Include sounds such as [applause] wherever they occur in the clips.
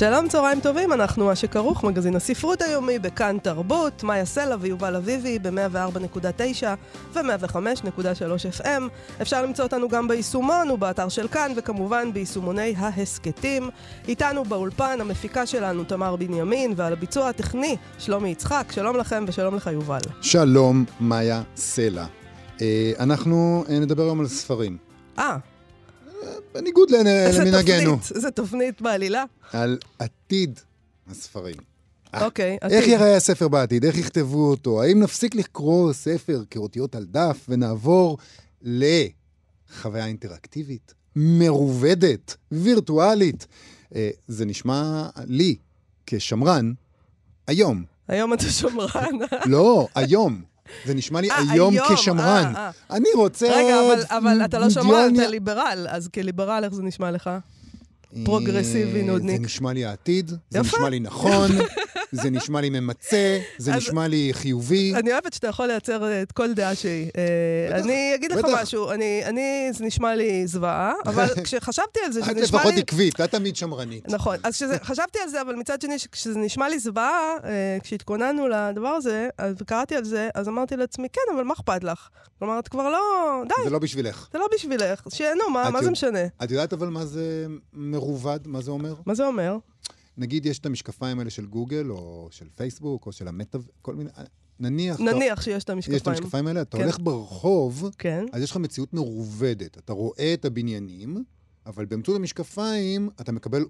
שלום, צהריים טובים, אנחנו מה שכרוך, מגזין הספרות היומי בכאן תרבות, מאיה סלע ויובל אביבי ב-104.9 ו-105.3 FM. אפשר למצוא אותנו גם ביישומון ובאתר של כאן, וכמובן ביישומוני ההסכתים. איתנו באולפן המפיקה שלנו תמר בנימין, ועל הביצוע הטכני שלומי יצחק. שלום לכם ושלום לך יובל. שלום, מאיה סלע. אה, אנחנו אה, נדבר היום על ספרים. אה, בניגוד למנהגנו. איזה תפנית בעלילה. על עתיד הספרים. אה, אוקיי, איך עתיד. ייראה הספר בעתיד? איך יכתבו אותו? האם נפסיק לקרוא ספר כאותיות על דף ונעבור לחוויה אינטראקטיבית, מרובדת, וירטואלית? אה, זה נשמע לי, כשמרן, היום. היום אתה שמרן. לא, היום. זה נשמע לי אה, היום כשמרן. אה, אני רוצה... רגע, אבל, אתה לא שמרן, אתה ליברל, אז כליברל, איך זה נשמע לך? פרוגרסיבי, אה, נודניק. זה נשמע לי העתיד, זה. נשמע לי נכון, [laughs] זה נשמע לי ממצה, זה נשמע לי חיובי. אני אוהבת שאתה יכול לייצר אה, את כל דעה שהיא. אה, אני אגיד לך. משהו, אני, זה נשמע לי זוועה, אבל [laughs] כשחשבתי על זה, את שזה נשמע לפחות לי... עקבית, את תמיד שמרנית. נכון, אז כשזה- [laughs] חשבתי על זה, אבל מצד שני, כשזה נשמע לי זוועה, אה, כשהתכוננו לדבר הזה, אז קראתי על זה, אז אמרתי לעצמי, כן, אבל מה אכפת לך? כלומר, את כבר לא... די, זה לא בשבילך. זה לא בשבילך, שיהנו, מה, את זה משנה? את יודעת אבל מה זה מרובד? מה זה אומר? מה זה אומר? נגיד יש את המשקפיים האלה של גוגל, או של פייסבוק, או של המטא... כל מיני... נניח... אתה- נניח שיש את יש את המשקפיים. המשקפיים האלה, אתה כן. הולך ברחוב, כן. אז יש לך מציאות מרובדת. אתה רואה את הבניינים, אבל באמצעות המשקפיים אתה מקבל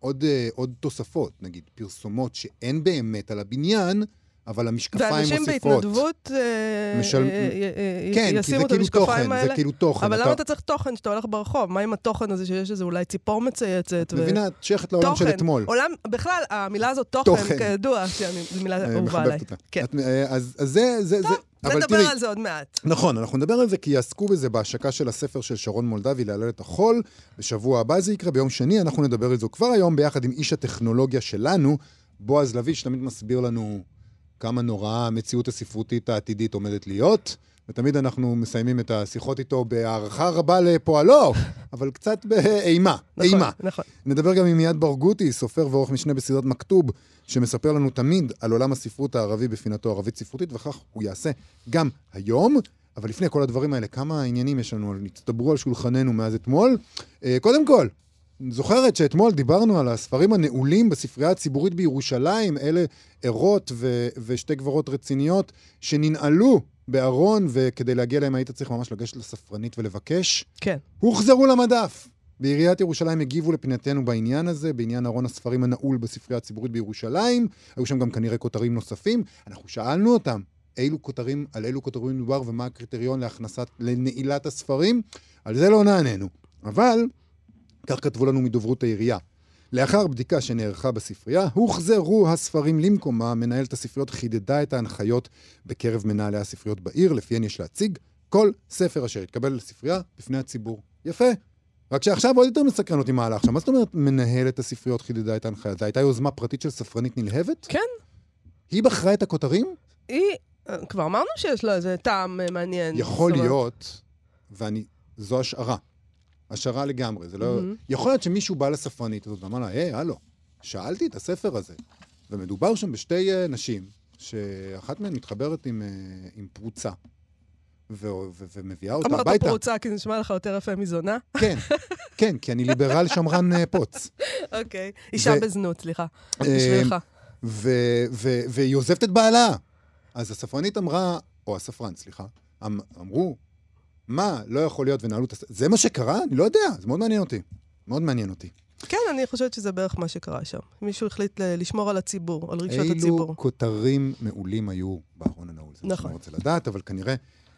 עוד, אה, עוד תוספות, נגיד פרסומות שאין באמת על הבניין, אבל המשקפיים ואנשים מוסיפות. בהתנדבות אה, משל- אה, אה, כן, ישימו את כאילו המשקפיים האלה. זה כאילו תוכן. אבל למה אתה צריך תוכן שאתה הולך ברחוב? מה עם התוכן הזה שיש איזה אולי ציפור מצייצת? מבינה? את שייכת לעולם של. אתמול. עולם, בכלל, המילה הזאת תוכן. כידוע, זו מילה אה, אהובה עליי. כן. אז זה... זה- זה- אבל נדבר תראי, על זה עוד מעט. נכון, אנחנו נדבר על זה כי יעסקו בזה בהשקה של הספר של שרון מולדבי, להלל את החול. בשבוע הבא זה יקרה, ביום שני אנחנו נדבר על זה כבר היום ביחד עם איש הטכנולוגיה שלנו, בועז לביא, שתמיד מסביר לנו כמה נוראה המציאות הספרותית העתידית עומדת להיות. ותמיד אנחנו מסיימים את השיחות איתו בהערכה רבה לפועלו, [laughs] אבל קצת באימה, נכון, אימה. נכון. נדבר גם עם מיעד ברגותי, סופר ועורך משנה בסדרת מכתוב, שמספר לנו תמיד על עולם הספרות הערבי בפינתו ערבית ספרותית, וכך הוא יעשה גם היום. אבל לפני כל הדברים האלה, כמה עניינים יש לנו, נצטברו על שולחננו מאז אתמול. אה, קודם כל, זוכרת שאתמול דיברנו על הספרים הנעולים בספרייה הציבורית בירושלים, אלה ערות ו- ושתי גברות רציניות, שננעלו בארון, וכדי להגיע אליהם היית צריך ממש לגשת לספרנית ולבקש. כן. הוחזרו למדף. בעיריית ירושלים הגיבו לפינתנו בעניין הזה, בעניין ארון הספרים הנעול בספרייה הציבורית בירושלים. היו שם גם כנראה כותרים נוספים. אנחנו שאלנו אותם אילו כותרים, על אילו כותרים מדובר ומה הקריטריון להכנסת, לנעילת הספרים. על זה לא נעננו. אבל, כך כתבו לנו מדוברות העירייה. לאחר בדיקה שנערכה בספרייה, הוחזרו הספרים למקומם. מנהלת הספריות חידדה את ההנחיות בקרב מנהלי הספריות בעיר, לפיהן יש להציג כל ספר אשר יתקבל לספרייה בפני הציבור. יפה. רק שעכשיו עוד יותר מסקרן אותי מה הלך שם. מה זאת אומרת מנהלת הספריות חידדה את ההנחיה? זו הייתה יוזמה פרטית של ספרנית נלהבת? כן. היא בחרה את הכותרים? היא, כבר אמרנו שיש לה איזה טעם אה, מעניין. יכול להיות, ואני, זו השערה. השערה לגמרי, זה לא... מהמם. יכול להיות שמישהו בא לספרנית הזאת ואמר לה, היי, הלו, שאלתי את הספר הזה. ומדובר שם בשתי אה, נשים, שאחת מהן מתחברת עם, אה, עם פרוצה, ו- ו- ומביאה אותה אמרת הביתה. פרוצה, כי זה נשמע לך יותר יפה מזונה? כן, כן, כי אני ליברל שמרן אה, פוץ. אוקיי. אישה ו- בזנות, סליחה. בשבילך. ו- ו- והיא עוזבת את בעלה. אז הספרנית אמרה, או הספרן, סליחה, אמ- אמרו, מה, לא יכול להיות ונעלו את הס... זה מה שקרה? אני לא יודע, זה מאוד מעניין אותי. מאוד מעניין אותי. כן, אני חושבת שזה בערך מה שקרה שם. מישהו החליט ל- לשמור על הציבור, על רגשות אילו הציבור. כותרים מעולים היו בארון הנעול. זה מה נכון. שאני רוצה לדעת, אבל כנראה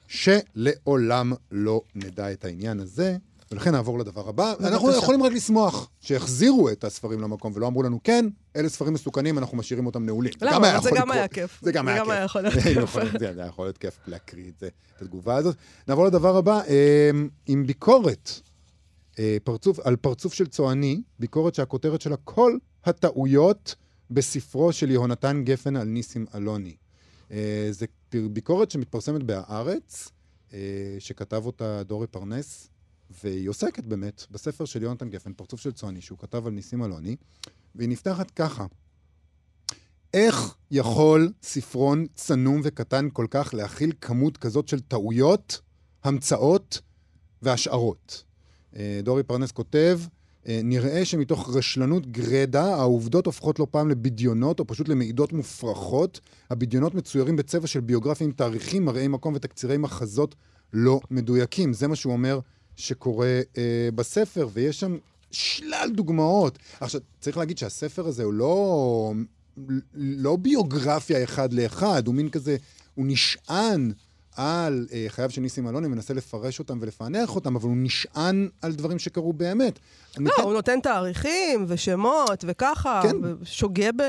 שלעולם לא נדע את העניין הזה. ולכן נעבור לדבר הבא. בבקשה. אנחנו יכולים רק לשמוח שהחזירו את הספרים למקום, ולא אמרו לנו, כן, אלה ספרים מסוכנים, אנחנו משאירים אותם נעולים. גם למה? זה גם היה. כיף. זה גם היה כיף. יכול [laughs] להיות כיף. זה היה יכול להיות כיף להקריא את זה, את התגובה הזאת. נעבור לדבר הבא, אה, עם ביקורת אה, פרצוף, על פרצוף של צועני, ביקורת שהכותרת שלה כל הטעויות בספרו של יהונתן גפן על ניסים אלוני. אה, זו ביקורת שמתפרסמת בהארץ, שכתב אותה דורי פרנס, והיא עוסקת באמת בספר של יונתן גפן, פרצוף של צועני, שהוא כתב על ניסים אלוני, והיא נפתחת ככה: איך יכול ספרון צנום וקטן כל כך להכיל כמות כזאת של טעויות, המצאות והשערות? אה, דורי פרנס כותב, אה, נראה שמתוך רשלנות גרידא, העובדות הופכות לא פעם לבדיונות או פשוט למעידות מופרכות. הבדיונות מצוירים בצבע של ביוגרפיה עם תאריכים, מראי מקום ותקצירי מחזות לא מדויקים. זה מה שהוא אומר שקורה אה, בספר, ויש שם שלל דוגמאות. עכשיו, צריך להגיד שהספר הזה הוא לא, לא ביוגרפיה אחד לאחד, הוא מין כזה, הוא נשען על אה, חייו של ניסים אלוני, מנסה לפרש אותם ולפענח אותם, אבל הוא נשען על דברים שקרו באמת. לא, אתן- הוא נותן תאריכים ושמות וככה, כן. ושוגה ב...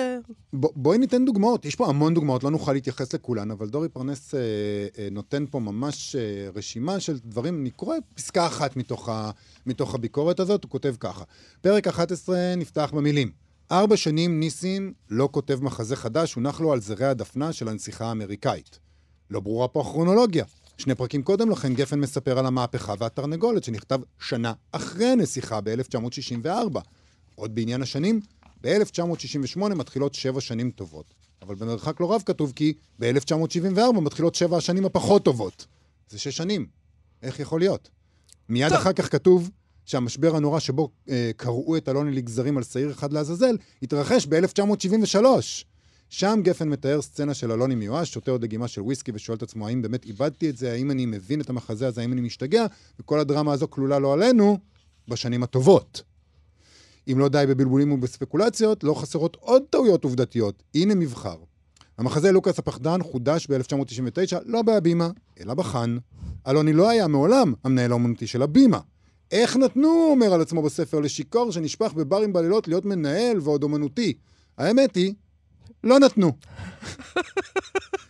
ב- בואי ניתן דוגמאות, יש פה המון דוגמאות, לא נוכל להתייחס לכולן, אבל דורי פרנס אה, אה, נותן פה ממש אה, רשימה של דברים, אני קורא פסקה אחת מתוך, ה, מתוך הביקורת הזאת, הוא כותב ככה: פרק 11 נפתח במילים: ארבע שנים ניסים לא כותב מחזה חדש, הונח לו על זרי הדפנה של הנסיכה האמריקאית. לא ברורה פה הכרונולוגיה. שני פרקים קודם לכן גפן מספר על המהפכה והתרנגולת שנכתב שנה אחרי הנסיכה ב-1964. עוד בעניין השנים, ב-1968 מתחילות שבע שנים טובות. אבל במרחק לא רב כתוב כי ב-1974 מתחילות שבע השנים הפחות טובות. זה שש שנים. איך יכול להיות? מיד טוב. אחר כך כתוב שהמשבר הנורא שבו אה, קרעו את אלוני לגזרים על שעיר אחד לעזאזל, התרחש ב-1973. שם גפן מתאר סצנה של אלוני מיואש, שותה עוד דגימה של וויסקי ושואל את עצמו האם באמת איבדתי את זה, האם אני מבין את המחזה הזה, האם אני משתגע, וכל הדרמה הזו כלולה לא עלינו בשנים הטובות. אם לא די בבלבולים ובספקולציות, לא חסרות עוד טעויות עובדתיות. הנה מבחר. המחזה לוקאס הפחדן חודש ב-1999, לא בהבימה, אלא בחאן. אלוני לא היה מעולם המנהל האומנותי של הבימה. איך נתנו, אומר על עצמו בספר, לשיכור שנשפך בברים בלילות להיות מנהל ועוד אומנותי? האמת היא, לא נתנו. [laughs]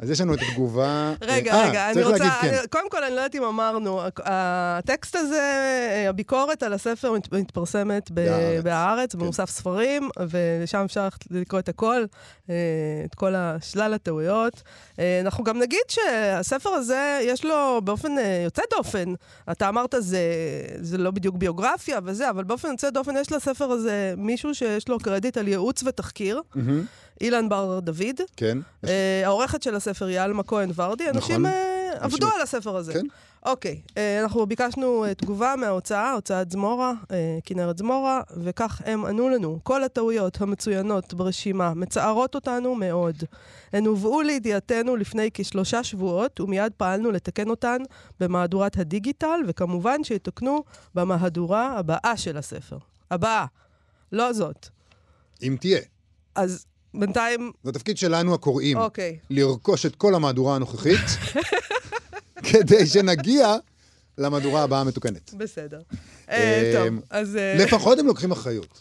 אז יש לנו את התגובה... רגע, אה, רגע, אני רוצה... כן. קודם כל, אני לא יודעת אם אמרנו, הטקסט הזה, אה, הביקורת על הספר מת- מתפרסמת ב- בהארץ. כן. במוסף ספרים, ושם אפשר לקרוא את הכל, אה, את כל השלל הטעויות. אה, אנחנו גם נגיד שהספר הזה, יש לו באופן יוצא דופן, אתה אמרת, זה, זה לא בדיוק ביוגרפיה וזה, אבל באופן יוצא דופן יש לספר הזה מישהו שיש לו קרדיט על ייעוץ ותחקיר, מהמם, אילן בר דוד. כן. אה, העורכת של הספר היא עלמה כהן ורדי. אנשים נכון. אה, עבדו אנשים- על הספר הזה. כן. אוקיי, אה, אנחנו ביקשנו אה, תגובה מההוצאה, הוצאת זמורה, אה, כנרת זמורה, וכך הם ענו לנו. כל הטעויות המצוינות ברשימה מצערות אותנו מאוד. הן הובאו לידיעתנו לפני כשלושה שבועות, ומיד פעלנו לתקן אותן במהדורת הדיגיטל, וכמובן שיתוקנו במהדורה הבאה של הספר. הבאה, לא זאת. אם תהיה. אז בינתיים, זה התפקיד שלנו הקוראים. אוקיי. לרכוש את כל המהדורה הנוכחית, [laughs] כדי שנגיע למהדורה הבאה המתוקנת. בסדר. אה, אה, טוב, אז... אה, לפחות הם לוקחים אחריות.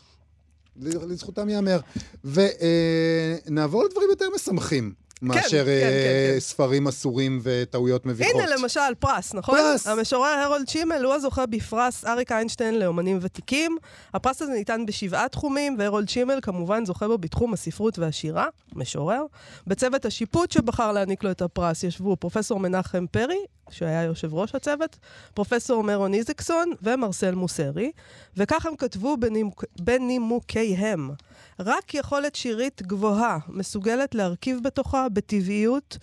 לזכותם ייאמר. ונעבור לדברים יותר משמחים. מאשר כן, אה, כן, כן. ספרים אסורים וטעויות מביכות. הנה למשל פרס, נכון? פרס. המשורר הרולד שימל הוא הזוכה בפרס אריק איינשטיין לאומנים ותיקים. הפרס הזה ניתן בשבעה תחומים, והרולד שימל כמובן זוכה בו בתחום הספרות והשירה, משורר. בצוות השיפוט שבחר להעניק לו את הפרס ישבו פרופסור מנחם פרי, שהיה יושב ראש הצוות, פרופסור מרון איזקסון ומרסל מוסרי, וכך הם כתבו בנימוק, בנימוקיהם. רק יכולת שירית גבוהה מסוגלת להרכיב בתוכה בטבעיות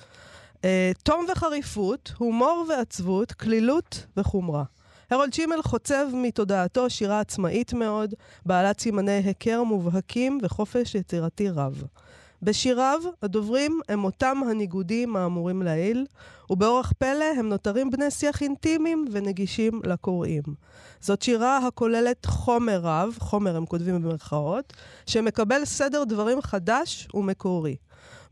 אה, תום וחריפות, הומור ועצבות, כלילות וחומרה. הרולד שימל חוצב מתודעתו שירה עצמאית מאוד, בעלת סימני היכר מובהקים וחופש יצירתי רב. בשיריו, הדוברים הם אותם הניגודים האמורים לעיל, ובאורח פלא הם נותרים בני שיח אינטימיים ונגישים לקוראים. זאת שירה הכוללת חומר רב, חומר הם כותבים במרכאות, שמקבל סדר דברים חדש ומקורי.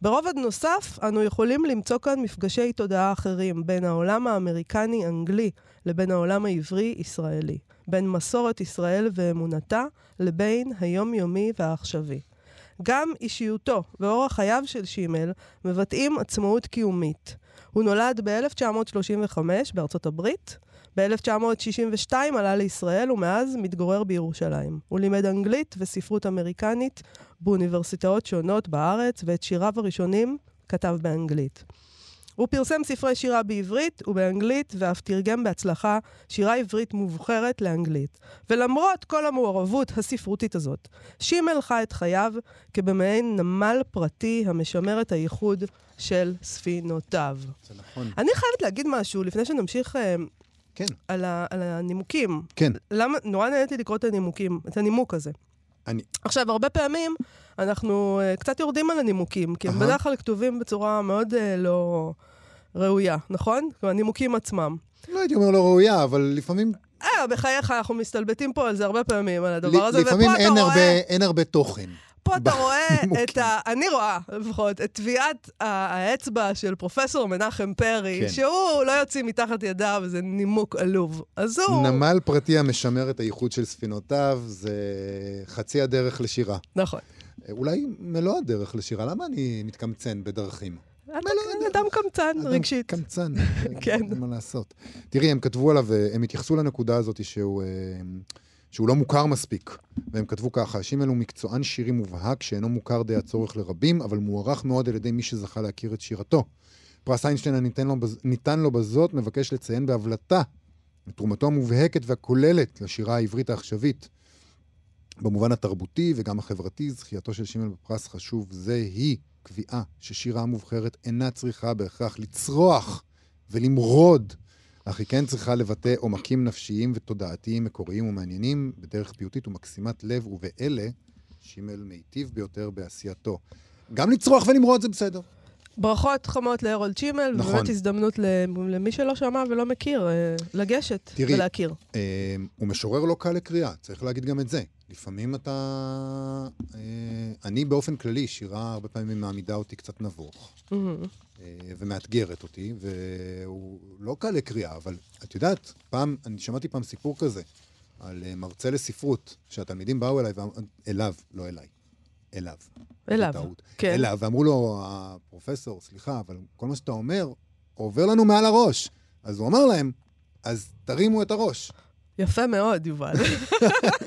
ברובד נוסף, אנו יכולים למצוא כאן מפגשי תודעה אחרים בין העולם האמריקני-אנגלי לבין העולם העברי-ישראלי, בין מסורת ישראל ואמונתה לבין היומיומי והעכשווי. גם אישיותו ואורח חייו של שימל מבטאים עצמאות קיומית. הוא נולד ב-1935 בארצות הברית, ב-1962 עלה לישראל ומאז מתגורר בירושלים. הוא לימד אנגלית וספרות אמריקנית באוניברסיטאות שונות בארץ, ואת שיריו הראשונים כתב באנגלית. הוא פרסם ספרי שירה בעברית ובאנגלית, ואף תרגם בהצלחה שירה עברית מובחרת לאנגלית. ולמרות כל המעורבות הספרותית הזאת, שימל חי את חייו כבמעין נמל פרטי המשמר את הייחוד של ספינותיו. זה נכון. אני חייבת להגיד משהו לפני שנמשיך אה, כן, על, ה, על הנימוקים. כן. למה, נורא נהניתי לקרוא את הנימוקים, את הנימוק הזה. אני... עכשיו, הרבה פעמים אנחנו uh, קצת יורדים על הנימוקים, כי הם אהה. בדרך כלל כתובים בצורה מאוד uh, לא ראויה, נכון? הנימוקים עצמם. לא הייתי אומר לא ראויה, אבל לפעמים... אה, בחייך, אנחנו מסתלבטים פה על זה הרבה פעמים, על הדבר הזה, לפעמים ופה אתה רואה... הרבה, אין הרבה תוכן. פה אתה רואה. [laughs] את ה... אני רואה, לפחות, את טביעת האצבע של פרופסור מנחם פרי, כן. שהוא לא יוציא מתחת ידיו, זה נימוק עלוב. אז הוא... נמל פרטי המשמר את הייחוד של ספינותיו, זה חצי הדרך לשירה. נכון. אולי מלוא הדרך לשירה, למה אני מתקמצן בדרכים? אתה אדם קמצן, אדם רגשית. קמצן, [laughs] כן. אין מה לעשות. תראי, הם כתבו עליו, אה, הם התייחסו לנקודה הזאת שהוא, אה, שהוא לא מוכר מספיק. והם כתבו ככה, שימל הוא מקצוען שירי מובהק שאינו מוכר די הצורך לרבים, אבל מוערך מאוד על ידי מי שזכה להכיר את שירתו. פרס איינשטיין הניתן לו, ניתן לו בזאת מבקש לציין בהבלטה את תרומתו המובהקת והכוללת לשירה העברית העכשווית. במובן התרבותי וגם החברתי, זכייתו של שימל בפרס חשוב זה היא קביעה ששירה המובחרת אינה צריכה בהכרח לצרוח ולמרוד, אך היא כן צריכה לבטא עומקים נפשיים ותודעתיים מקוריים ומעניינים בדרך פיוטית ומקסימת לב, ובאלה שימל מיטיב ביותר בעשייתו. גם לצרוח ולמרוד זה בסדר. ברכות חמות להרולד שימל, נכון. ובאמת הזדמנות למי שלא שמע ולא מכיר, אה, לגשת תראי, ולהכיר. אה, הוא משורר לא קל לקריאה, צריך להגיד גם את זה. לפעמים אתה... אה, אני באופן כללי, שירה הרבה פעמים מעמידה אותי קצת נבוך. מהמם. אה, ומאתגרת אותי, והוא לא קל לקריאה, אבל את יודעת, פעם, אני שמעתי פעם סיפור כזה, על אה, מרצה לספרות, שהתלמידים באו אליי, אליו, לא אליי, אליו. אליו, בטעות. כן. אליו, ואמרו לו, הפרופסור, סליחה, אבל כל מה שאתה אומר עובר לנו מעל הראש. אז הוא אמר להם, אז תרימו את הראש. יפה מאוד, יובל.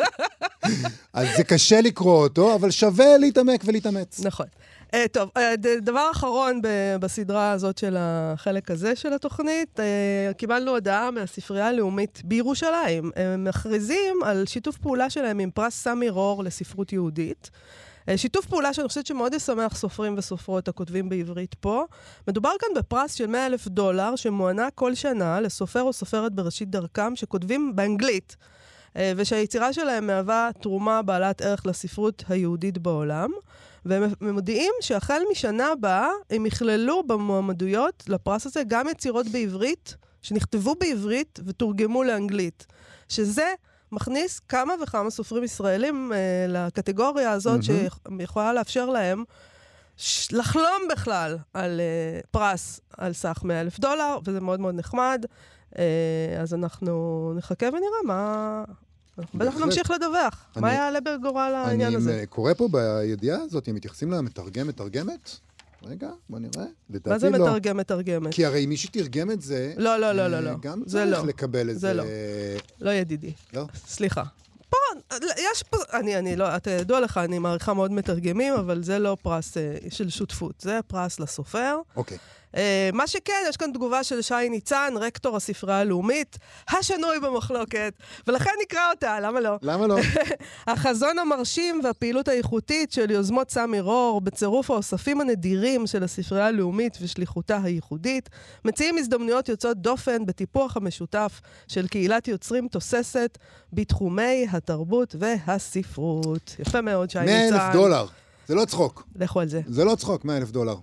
[laughs] אז זה קשה לקרוא אותו, אבל שווה להתעמק ולהתאמץ. נכון. Uh, טוב, uh, דבר אחרון ב- בסדרה הזאת של החלק הזה של התוכנית, uh, קיבלנו הודעה מהספרייה הלאומית בירושלים. הם מכריזים על שיתוף פעולה שלהם עם פרס סמי רור לספרות יהודית. Uh, שיתוף פעולה שאני חושבת שמאוד ישמח סופרים וסופרות הכותבים בעברית פה. מדובר כאן בפרס של 100 אלף דולר שמוענק כל שנה לסופר או סופרת בראשית דרכם שכותבים באנגלית. אה, ושהיצירה שלהם מהווה תרומה בעלת ערך לספרות היהודית בעולם. והם מודיעים שהחל משנה הבאה הם יכללו במועמדויות לפרס הזה גם יצירות בעברית, שנכתבו בעברית ותורגמו לאנגלית. שזה מכניס כמה וכמה סופרים ישראלים אה, לקטגוריה הזאת, מהמם. שיכולה לאפשר להם לחלום בכלל על אה, פרס על סך 100 אלף דולר, וזה מאוד מאוד נחמד. אה, אז אנחנו נחכה ונראה מה... בטח. נמשיך לדווח. מה אני- יעלה בגורל העניין אני הזה? אה, קורא פה בידיעה הזאת, הם מתייחסים למתרגם מתרגמת? רגע, בוא נראה. מה לדעתי זה לא. מתרגם מתרגמת? כי הרי מי שתרגם את זה, לא, לא, לא, לא, אה, לא. גם זה צריך לא. לקבל זה איזה... לא. לא ידידי. לא? סליחה. פה, יש פה, אני, אני לא, אתה ידוע לך, אני מעריכה מאוד מתרגמים, אבל זה לא פרס אה, של שותפות, זה פרס לסופר. אוקיי. מה שכן, יש כאן תגובה של שי ניצן, רקטור הספרייה הלאומית, השנוי במחלוקת, ולכן נקרא אותה, למה לא? למה לא? [laughs] החזון המרשים והפעילות האיכותית של יוזמות סמי רור, בצירוף האוספים הנדירים של הספרייה הלאומית ושליחותה הייחודית, מציעים הזדמנויות יוצאות דופן בטיפוח המשותף של קהילת יוצרים תוססת בתחומי התרבות והספרות. יפה מאוד, שי 100 ניצן. אלף דולר. זה לא צחוק. לכו על זה. זה לא צחוק, 100 אלף דולר.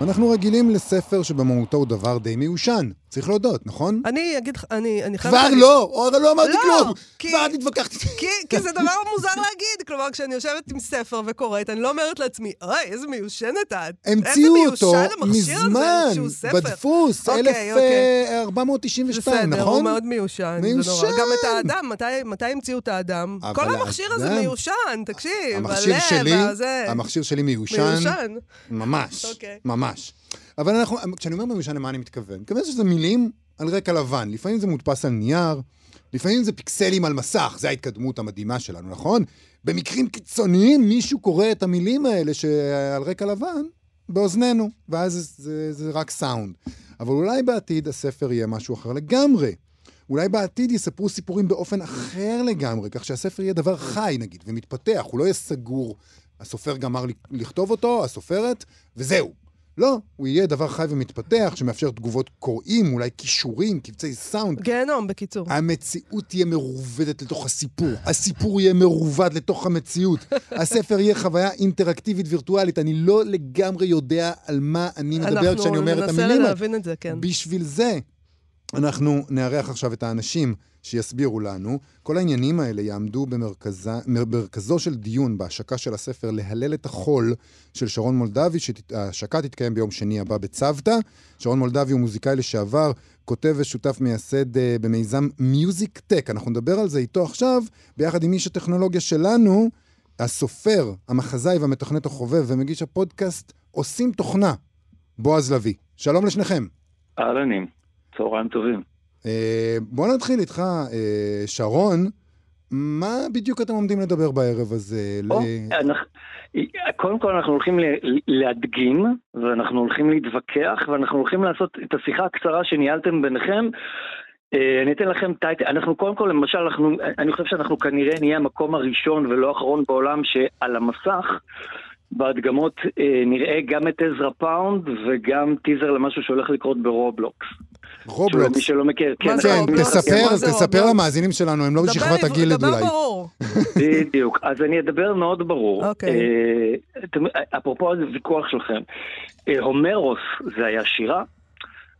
אנחנו רגילים לספר שבמהותו הוא דבר די מיושן. צריך להודות, נכון? אני אגיד לך, אני, אני חייבת... כבר לא! הרי לא אמרתי לא, כלום! כבר את התווכחת איתי. כי, זה דבר מוזר להגיד. כלומר, כשאני יושבת עם ספר וקוראת, אני לא אומרת לעצמי, אוי, איזה מיושנת את. המציאו אותו מזמן. בדפוס, אוקיי, אוקיי. 1492, בסדר, נכון? הוא מאוד מיושן. זה מיושן. נורא. גם את האדם, מתי, המציאו את האדם? אבל כל המכשיר הזה מיושן, תקשיב. המכשיר הלב. המכשיר שלי מיושן, מיושן. ממש, אוקיי. ממש. אבל אנחנו, כשאני אומר מיושן, למה אני מתכוון? אני מתכוון שזה מילים על רקע לבן. לפעמים זה מודפס על נייר, לפעמים זה פיקסלים על מסך, זה ההתקדמות המדהימה שלנו, נכון? במקרים קיצוניים מישהו קורא את המילים האלה שעל רקע לבן באוזנינו, ואז זה, זה, זה רק סאונד. אבל אולי בעתיד הספר יהיה משהו אחר לגמרי. אולי בעתיד יספרו סיפורים באופן אחר לגמרי, כך שהספר יהיה דבר חי, נגיד, ומתפתח, הוא לא יהיה סגור. הסופר גמר לכתוב אותו, הסופרת, וזהו. לא, הוא יהיה דבר חי ומתפתח, שמאפשר תגובות קוראים, אולי כישורים, קבצי סאונד. גיהנום, בקיצור. המציאות תהיה מרובדת לתוך הסיפור. הסיפור יהיה מרובד לתוך המציאות. [laughs] הספר יהיה חוויה אינטראקטיבית וירטואלית. אני לא לגמרי יודע על מה אני מדבר כשאני אומר את אנחנו המילים ננסה האלה. להבין את זה, כן. בשביל זה אנחנו נארח עכשיו את האנשים שיסבירו לנו. כל העניינים האלה יעמדו במרכזה, במרכזו של דיון בהשקה של הספר להלל את החול של שרון מולדבי, שההשקה תתקיים ביום שני הבא בצוותא. שרון מולדבי הוא מוזיקאי לשעבר, כותב ושותף מייסד uh, במיזם מיוזיק טק. אנחנו נדבר על זה איתו עכשיו, ביחד עם איש הטכנולוגיה שלנו, הסופר, המחזאי והמתכנת החובב ומגיש הפודקאסט עושים תוכנה, בועז לביא. שלום לשניכם. אהלנים, צהריים טובים. אה, בוא נתחיל איתך, אה, שרון. מה בדיוק אתם עומדים לדבר בערב הזה? או, ל- אנחנו- קודם כל אנחנו הולכים להדגים, ואנחנו הולכים להתווכח, ואנחנו הולכים לעשות את השיחה הקצרה שניהלתם ביניכם. אה, אני אתן לכם טייטל, אנחנו קודם כל, למשל, אנחנו, אני חושב שאנחנו כנראה נהיה המקום הראשון ולא האחרון בעולם שעל המסך, בהדגמות, אה, נראה גם את עזרא פאונד וגם טיזר למשהו שהולך לקרות ברובלוקס. מי רובלוקס. שלא מכיר, כן, כן? תספר, תספר? למאזינים שלנו, הם לא דבר בשכבת הגיל דבר אולי. ברור. [laughs] בדיוק, אז אני אדבר מאוד ברור. אוקיי. אה, אפרופו הוויכוח שלכם, אה, הומרוס זה היה שירה,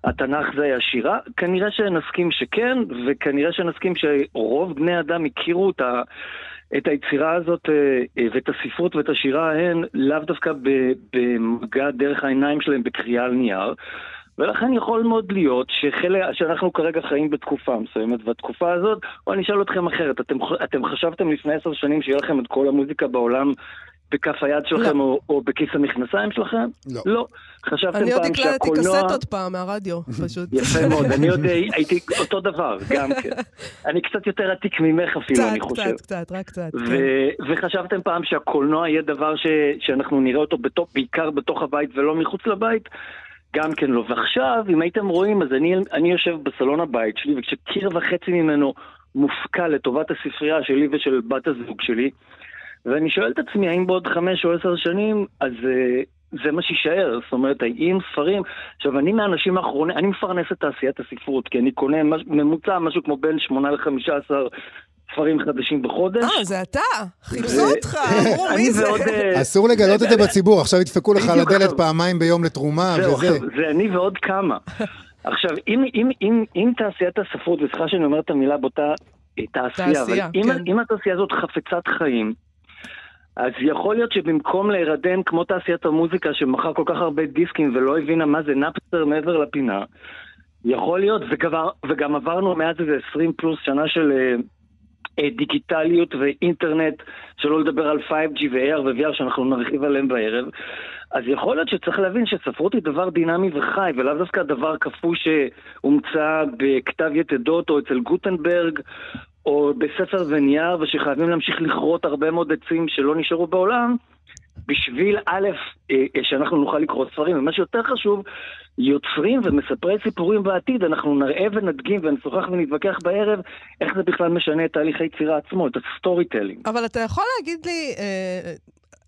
התנ"ך זה היה שירה, כנראה שנסכים שכן, וכנראה שנסכים שרוב בני אדם הכירו את ה... את היצירה הזאת אה, ואת הספרות ואת השירה ההן לאו דווקא במגע דרך העיניים שלהם בקריאה על נייר ולכן יכול מאוד להיות שחלק, שאנחנו כרגע חיים בתקופה מסוימת והתקופה הזאת, או אני אשאל אתכם אחרת, אתם, אתם חשבתם לפני עשר שנים שיהיה לכם את כל המוזיקה בעולם בכף היד שלכם לא. או, או בכיס המכנסיים שלכם? לא. לא. חשבתם אני עוד פעם הקלטתי שהקולנוע... קסטות פעם מהרדיו, פשוט. יפה מאוד, אני עוד הייתי אותו דבר, גם כן. אני קצת יותר עתיק ממך אפילו, קצת, אני חושב. קצת, קצת, רק קצת. כן. ו- וחשבתם פעם שהקולנוע יהיה דבר ש- שאנחנו נראה אותו בתוך, בעיקר בתוך הבית ולא מחוץ לבית? גם כן לא. ועכשיו, אם הייתם רואים, אז אני, אני יושב בסלון הבית שלי, וכשקיר וחצי ממנו מופקע לטובת הספרייה שלי ושל בת הזוג שלי, ואני שואל את עצמי, האם בעוד חמש או עשר שנים, אז uh, זה מה שיישאר? זאת אומרת, האם ספרים... עכשיו, אני מהאנשים האחרונים, אני מפרנס את תעשיית הספרות, כי אני קונה מש, ממוצע, משהו כמו בין 8 ל-15 ספרים חדשים בחודש. אה, זה אתה? חיפשו אותך, אמרו מי זה? אה, אסור לגלות את זה בציבור, עכשיו ידפקו לך על הדלת. פעמיים ביום לתרומה, וזה. זה אני ועוד כמה. עכשיו, אם, אם, אם, אם תעשיית הספרות, וסליחה שאני אומר את המילה באותה אה, תעשייה, תעשייה, אבל אם, כן. אם התעשייה הזאת חפצת חיים, אז יכול להיות שבמקום להירדם כמו תעשיית המוזיקה שמכר כל כך הרבה דיסקים ולא הבינה מה זה נאפסטר מעבר לפינה, יכול להיות, וכבר, וגם עברנו מאז איזה 20 פלוס שנה של אה, אה, דיגיטליות ואינטרנט, שלא לדבר על 5G ו-AR ו-VR שאנחנו נרחיב עליהם בערב, אז יכול להיות שצריך להבין שספרות היא דבר דינמי וחי, ולאו דווקא דבר קפוא שהומצא בכתב יתדות או אצל גוטנברג, או בספר ונייר, ושחייבים להמשיך לכרות הרבה מאוד עצים שלא נשארו בעולם, בשביל א', אה, אה, שאנחנו נוכל לקרוא ספרים, ומה שיותר חשוב, יוצרים ומספרי סיפורים בעתיד, אנחנו נראה ונדגים ונשוחח ונתווכח בערב, איך זה בכלל משנה את תהליך היצירה עצמו, את ה storytelling. אבל אתה יכול להגיד לי, אה,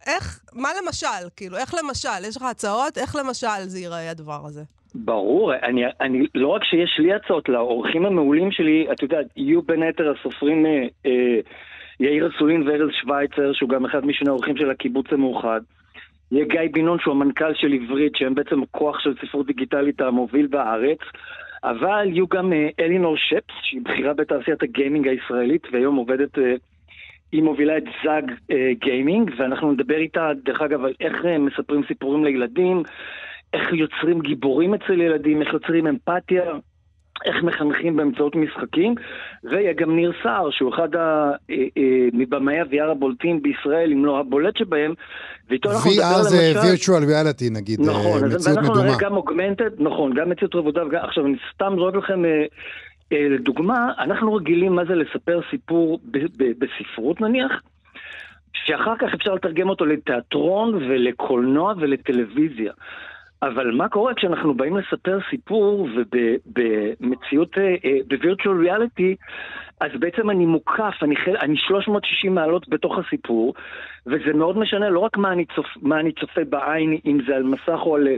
איך, מה למשל? כאילו, איך למשל? יש לך הצעות? איך למשל זה ייראה הדבר הזה? ברור, אני, אני, לא רק שיש לי הצעות, לאורחים המעולים שלי, את יודעת, יהיו בין היתר הסופרים אה, אה, יאיר אסולין וארז שווייצר, שהוא גם אחד משני האורחים של הקיבוץ המאוחד. יהיה גיא בן-נון שהוא המנכ"ל של עברית, שהם בעצם כוח של ספרות דיגיטלית המוביל בארץ. אבל יהיו גם אה, אלינור שפס, שהיא בכירה בתעשיית הגיימינג הישראלית, והיום עובדת, אה, היא מובילה את זאג אה, גיימינג, ואנחנו נדבר איתה, דרך אגב, על איך אה, מספרים סיפורים לילדים, איך יוצרים גיבורים אצל ילדים, איך יוצרים אמפתיה, איך מחנכים באמצעות משחקים, ויהיה גם ניר סער, שהוא אחד ה- אה, אה, מבמאי ה-VR הבולטים בישראל, אם לא הבולט שבהם, ואיתו אנחנו נדבר VR זה למשל... virtual reality נגיד, אה, נכון, אז מציאות ואנחנו מדומה. נראה גם אוגמנטד, נכון, גם מציאות רבודה, וגם, עכשיו אני סתם זורק לכם לדוגמה, אנחנו רגילים מה זה לספר סיפור ב- ב- בספרות נניח, שאחר כך אפשר לתרגם אותו לתיאטרון ולקולנוע ולטלוויזיה. אבל מה קורה כשאנחנו באים לספר סיפור ובמציאות, אה, ב-virtual reality, אז בעצם אני מוקף, אני, חל, אני 360 מעלות בתוך הסיפור, וזה מאוד משנה לא רק מה אני, צופ, מה אני צופה בעין, אם זה על מסך או על,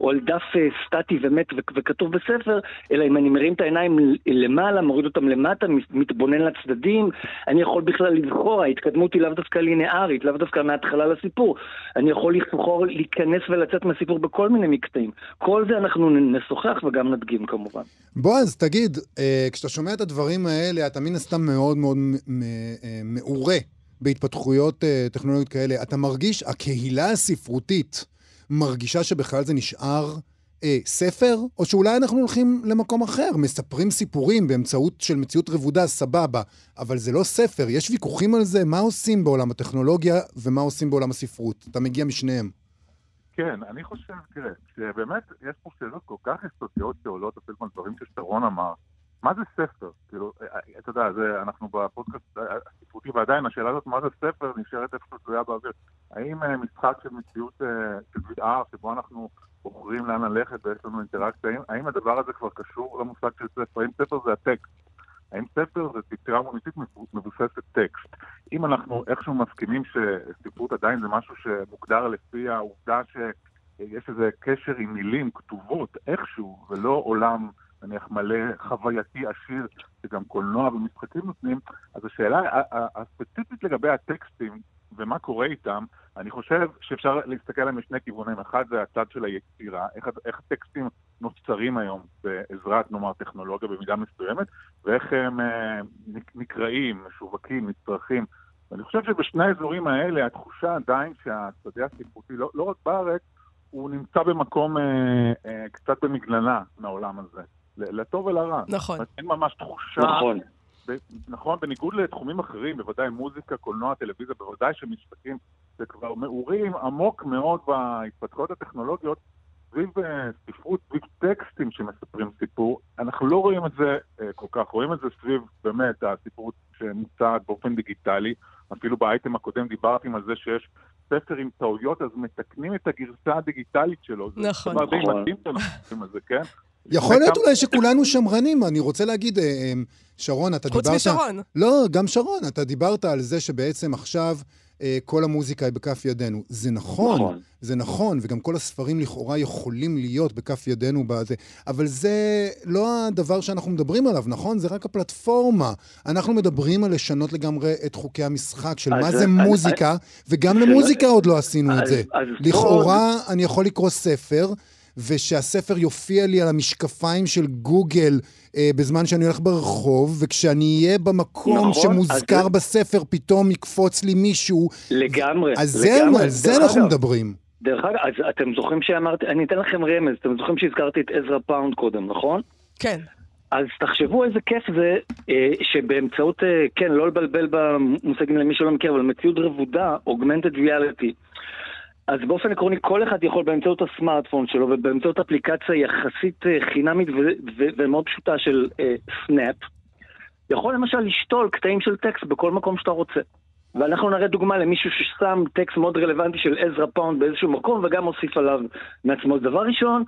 או על דף אה, סטטי ומת וכתוב בספר, אלא אם אני מרים את העיניים למעלה, מוריד אותם למטה, מת- מתבונן לצדדים, אני יכול בכלל לבחור, ההתקדמות היא לאו דווקא לינארית, לאו דווקא מההתחלה לסיפור. אני יכול לבחור להיכנס ולצאת מהסיפור בכל מיני מקטעים. כל זה אנחנו נשוחח וגם נדגים כמובן. בועז, תגיד, אה, כשאתה שומע את הדברים האלה, אתה מן הסתם מאוד מאוד אה, מעורה בהתפתחויות טכנולוגיות כאלה. אתה מרגיש, הקהילה הספרותית מרגישה שבכלל זה נשאר אה, ספר, או שאולי אנחנו הולכים למקום אחר, מספרים סיפורים באמצעות של מציאות רבודה, סבבה, אבל זה לא ספר. יש ויכוחים על זה? מה עושים בעולם הטכנולוגיה ומה עושים בעולם הספרות? אתה מגיע משניהם. כן, אני חושב, תראה, שבאמת יש פה שאלות כל כך יסודיות שעולות אפילו מהדברים ששרון אמר. מה זה ספר? כאילו, אה, אה, אתה יודע, זה, אנחנו בפודקאסט אה, הספרותי, ועדיין השאלה הזאת, מה זה ספר, נשארת איפשהו תלויה באוויר. האם משחק של מציאות, של VR, שבו אנחנו בוחרים לאן ללכת ויש לנו אינטראקציה, האם, האם הדבר הזה כבר קשור למושג של ספר? האם ספר זה הטקסט? האם ספר זה יצירה מוניטית מבוססת טקסט? אם אנחנו איכשהו מסכימים שספרות עדיין זה משהו שמוגדר לפי העובדה שיש איזה קשר עם מילים כתובות איכשהו, ולא עולם נניח מלא חווייתי עשיר שגם קולנוע ומשחקים נותנים, אז השאלה הספציפית לגבי הטקסטים ומה קורה איתם, אני חושב שאפשר להסתכל עליהם משני כיוונים. אחד זה הצד של היצירה, איך, איך הטקסטים נוצרים היום בעזרת, נאמר, טכנולוגיה במידה מסוימת, ואיך הם אה, נק- נקראים, משווקים, נצרכים. ואני חושב שבשני האזורים האלה התחושה עדיין שהשדה הספרותי, לא, לא רק בארץ, הוא נמצא במקום אה, אה, קצת במגננה מהעולם הזה, לטוב ולרע. נכון. אין ממש תחושה... נכון. ב- נכון, בניגוד לתחומים אחרים, בוודאי מוזיקה, קולנוע, טלוויזיה, בוודאי שמשחקים, זה כבר מעורים עמוק מאוד בהתפתחויות הטכנולוגיות, סביב אה, ספרות, סביב טקסטים שמספרים סיפור. אנחנו לא רואים את זה אה, כל כך, רואים את זה סביב באמת הספרות שמוצעת באופן דיגיטלי. אפילו באייטם הקודם דיברתם על זה שיש ספר עם טעויות, אז מתקנים את הגרסה הדיגיטלית שלו. זה נכון. דבר די נכון. מדהים שאנחנו עושים את זה, כן? יכול להיות אולי שכולנו שמרנים, אני רוצה להגיד, אה, אה, שרון, אתה חוץ דיברת... משרון. לא, גם שרון, אתה דיברת על זה שבעצם עכשיו אה, כל המוזיקה היא בכף ידינו. זה נכון, נכון. זה נכון, וגם כל הספרים לכאורה יכולים להיות בכף ידינו בזה, אבל זה לא הדבר שאנחנו מדברים עליו, נכון? זה רק הפלטפורמה. אנחנו מדברים על לשנות לגמרי את חוקי המשחק של מה זה- מוזיקה, וגם למוזיקה עוד לא עשינו את זה. לכאורה אני יכול לקרוא ספר, ושהספר יופיע לי על המשקפיים של גוגל אה, בזמן שאני הולך ברחוב, וכשאני אהיה במקום נכון, שמוזכר אז- בספר, פתאום יקפוץ לי מישהו. לגמרי. אז זה, לגמרי. על זה אנחנו אגב, מדברים. דרך אגב, אז אתם זוכרים שאמרתי, אני אתן לכם רמז, אתם זוכרים שהזכרתי את עזרא פאונד קודם, נכון? כן. אז תחשבו איזה כיף זה אה, שבאמצעות, אה, כן, לא לבלבל במושגים למי שלא מכיר, אבל מציאות רבודה, augmented reality. אז באופן עקרוני כל אחד יכול באמצעות הסמארטפון שלו ובאמצעות אפליקציה יחסית אה, חינמית ומאוד פשוטה של אה, סנאפ, יכול למשל לשתול קטעים של טקסט בכל מקום שאתה רוצה. ואנחנו נראה דוגמה למישהו ששם טקסט מאוד רלוונטי של עזרא פאונד באיזשהו מקום וגם מוסיף עליו מעצמו. דבר ראשון,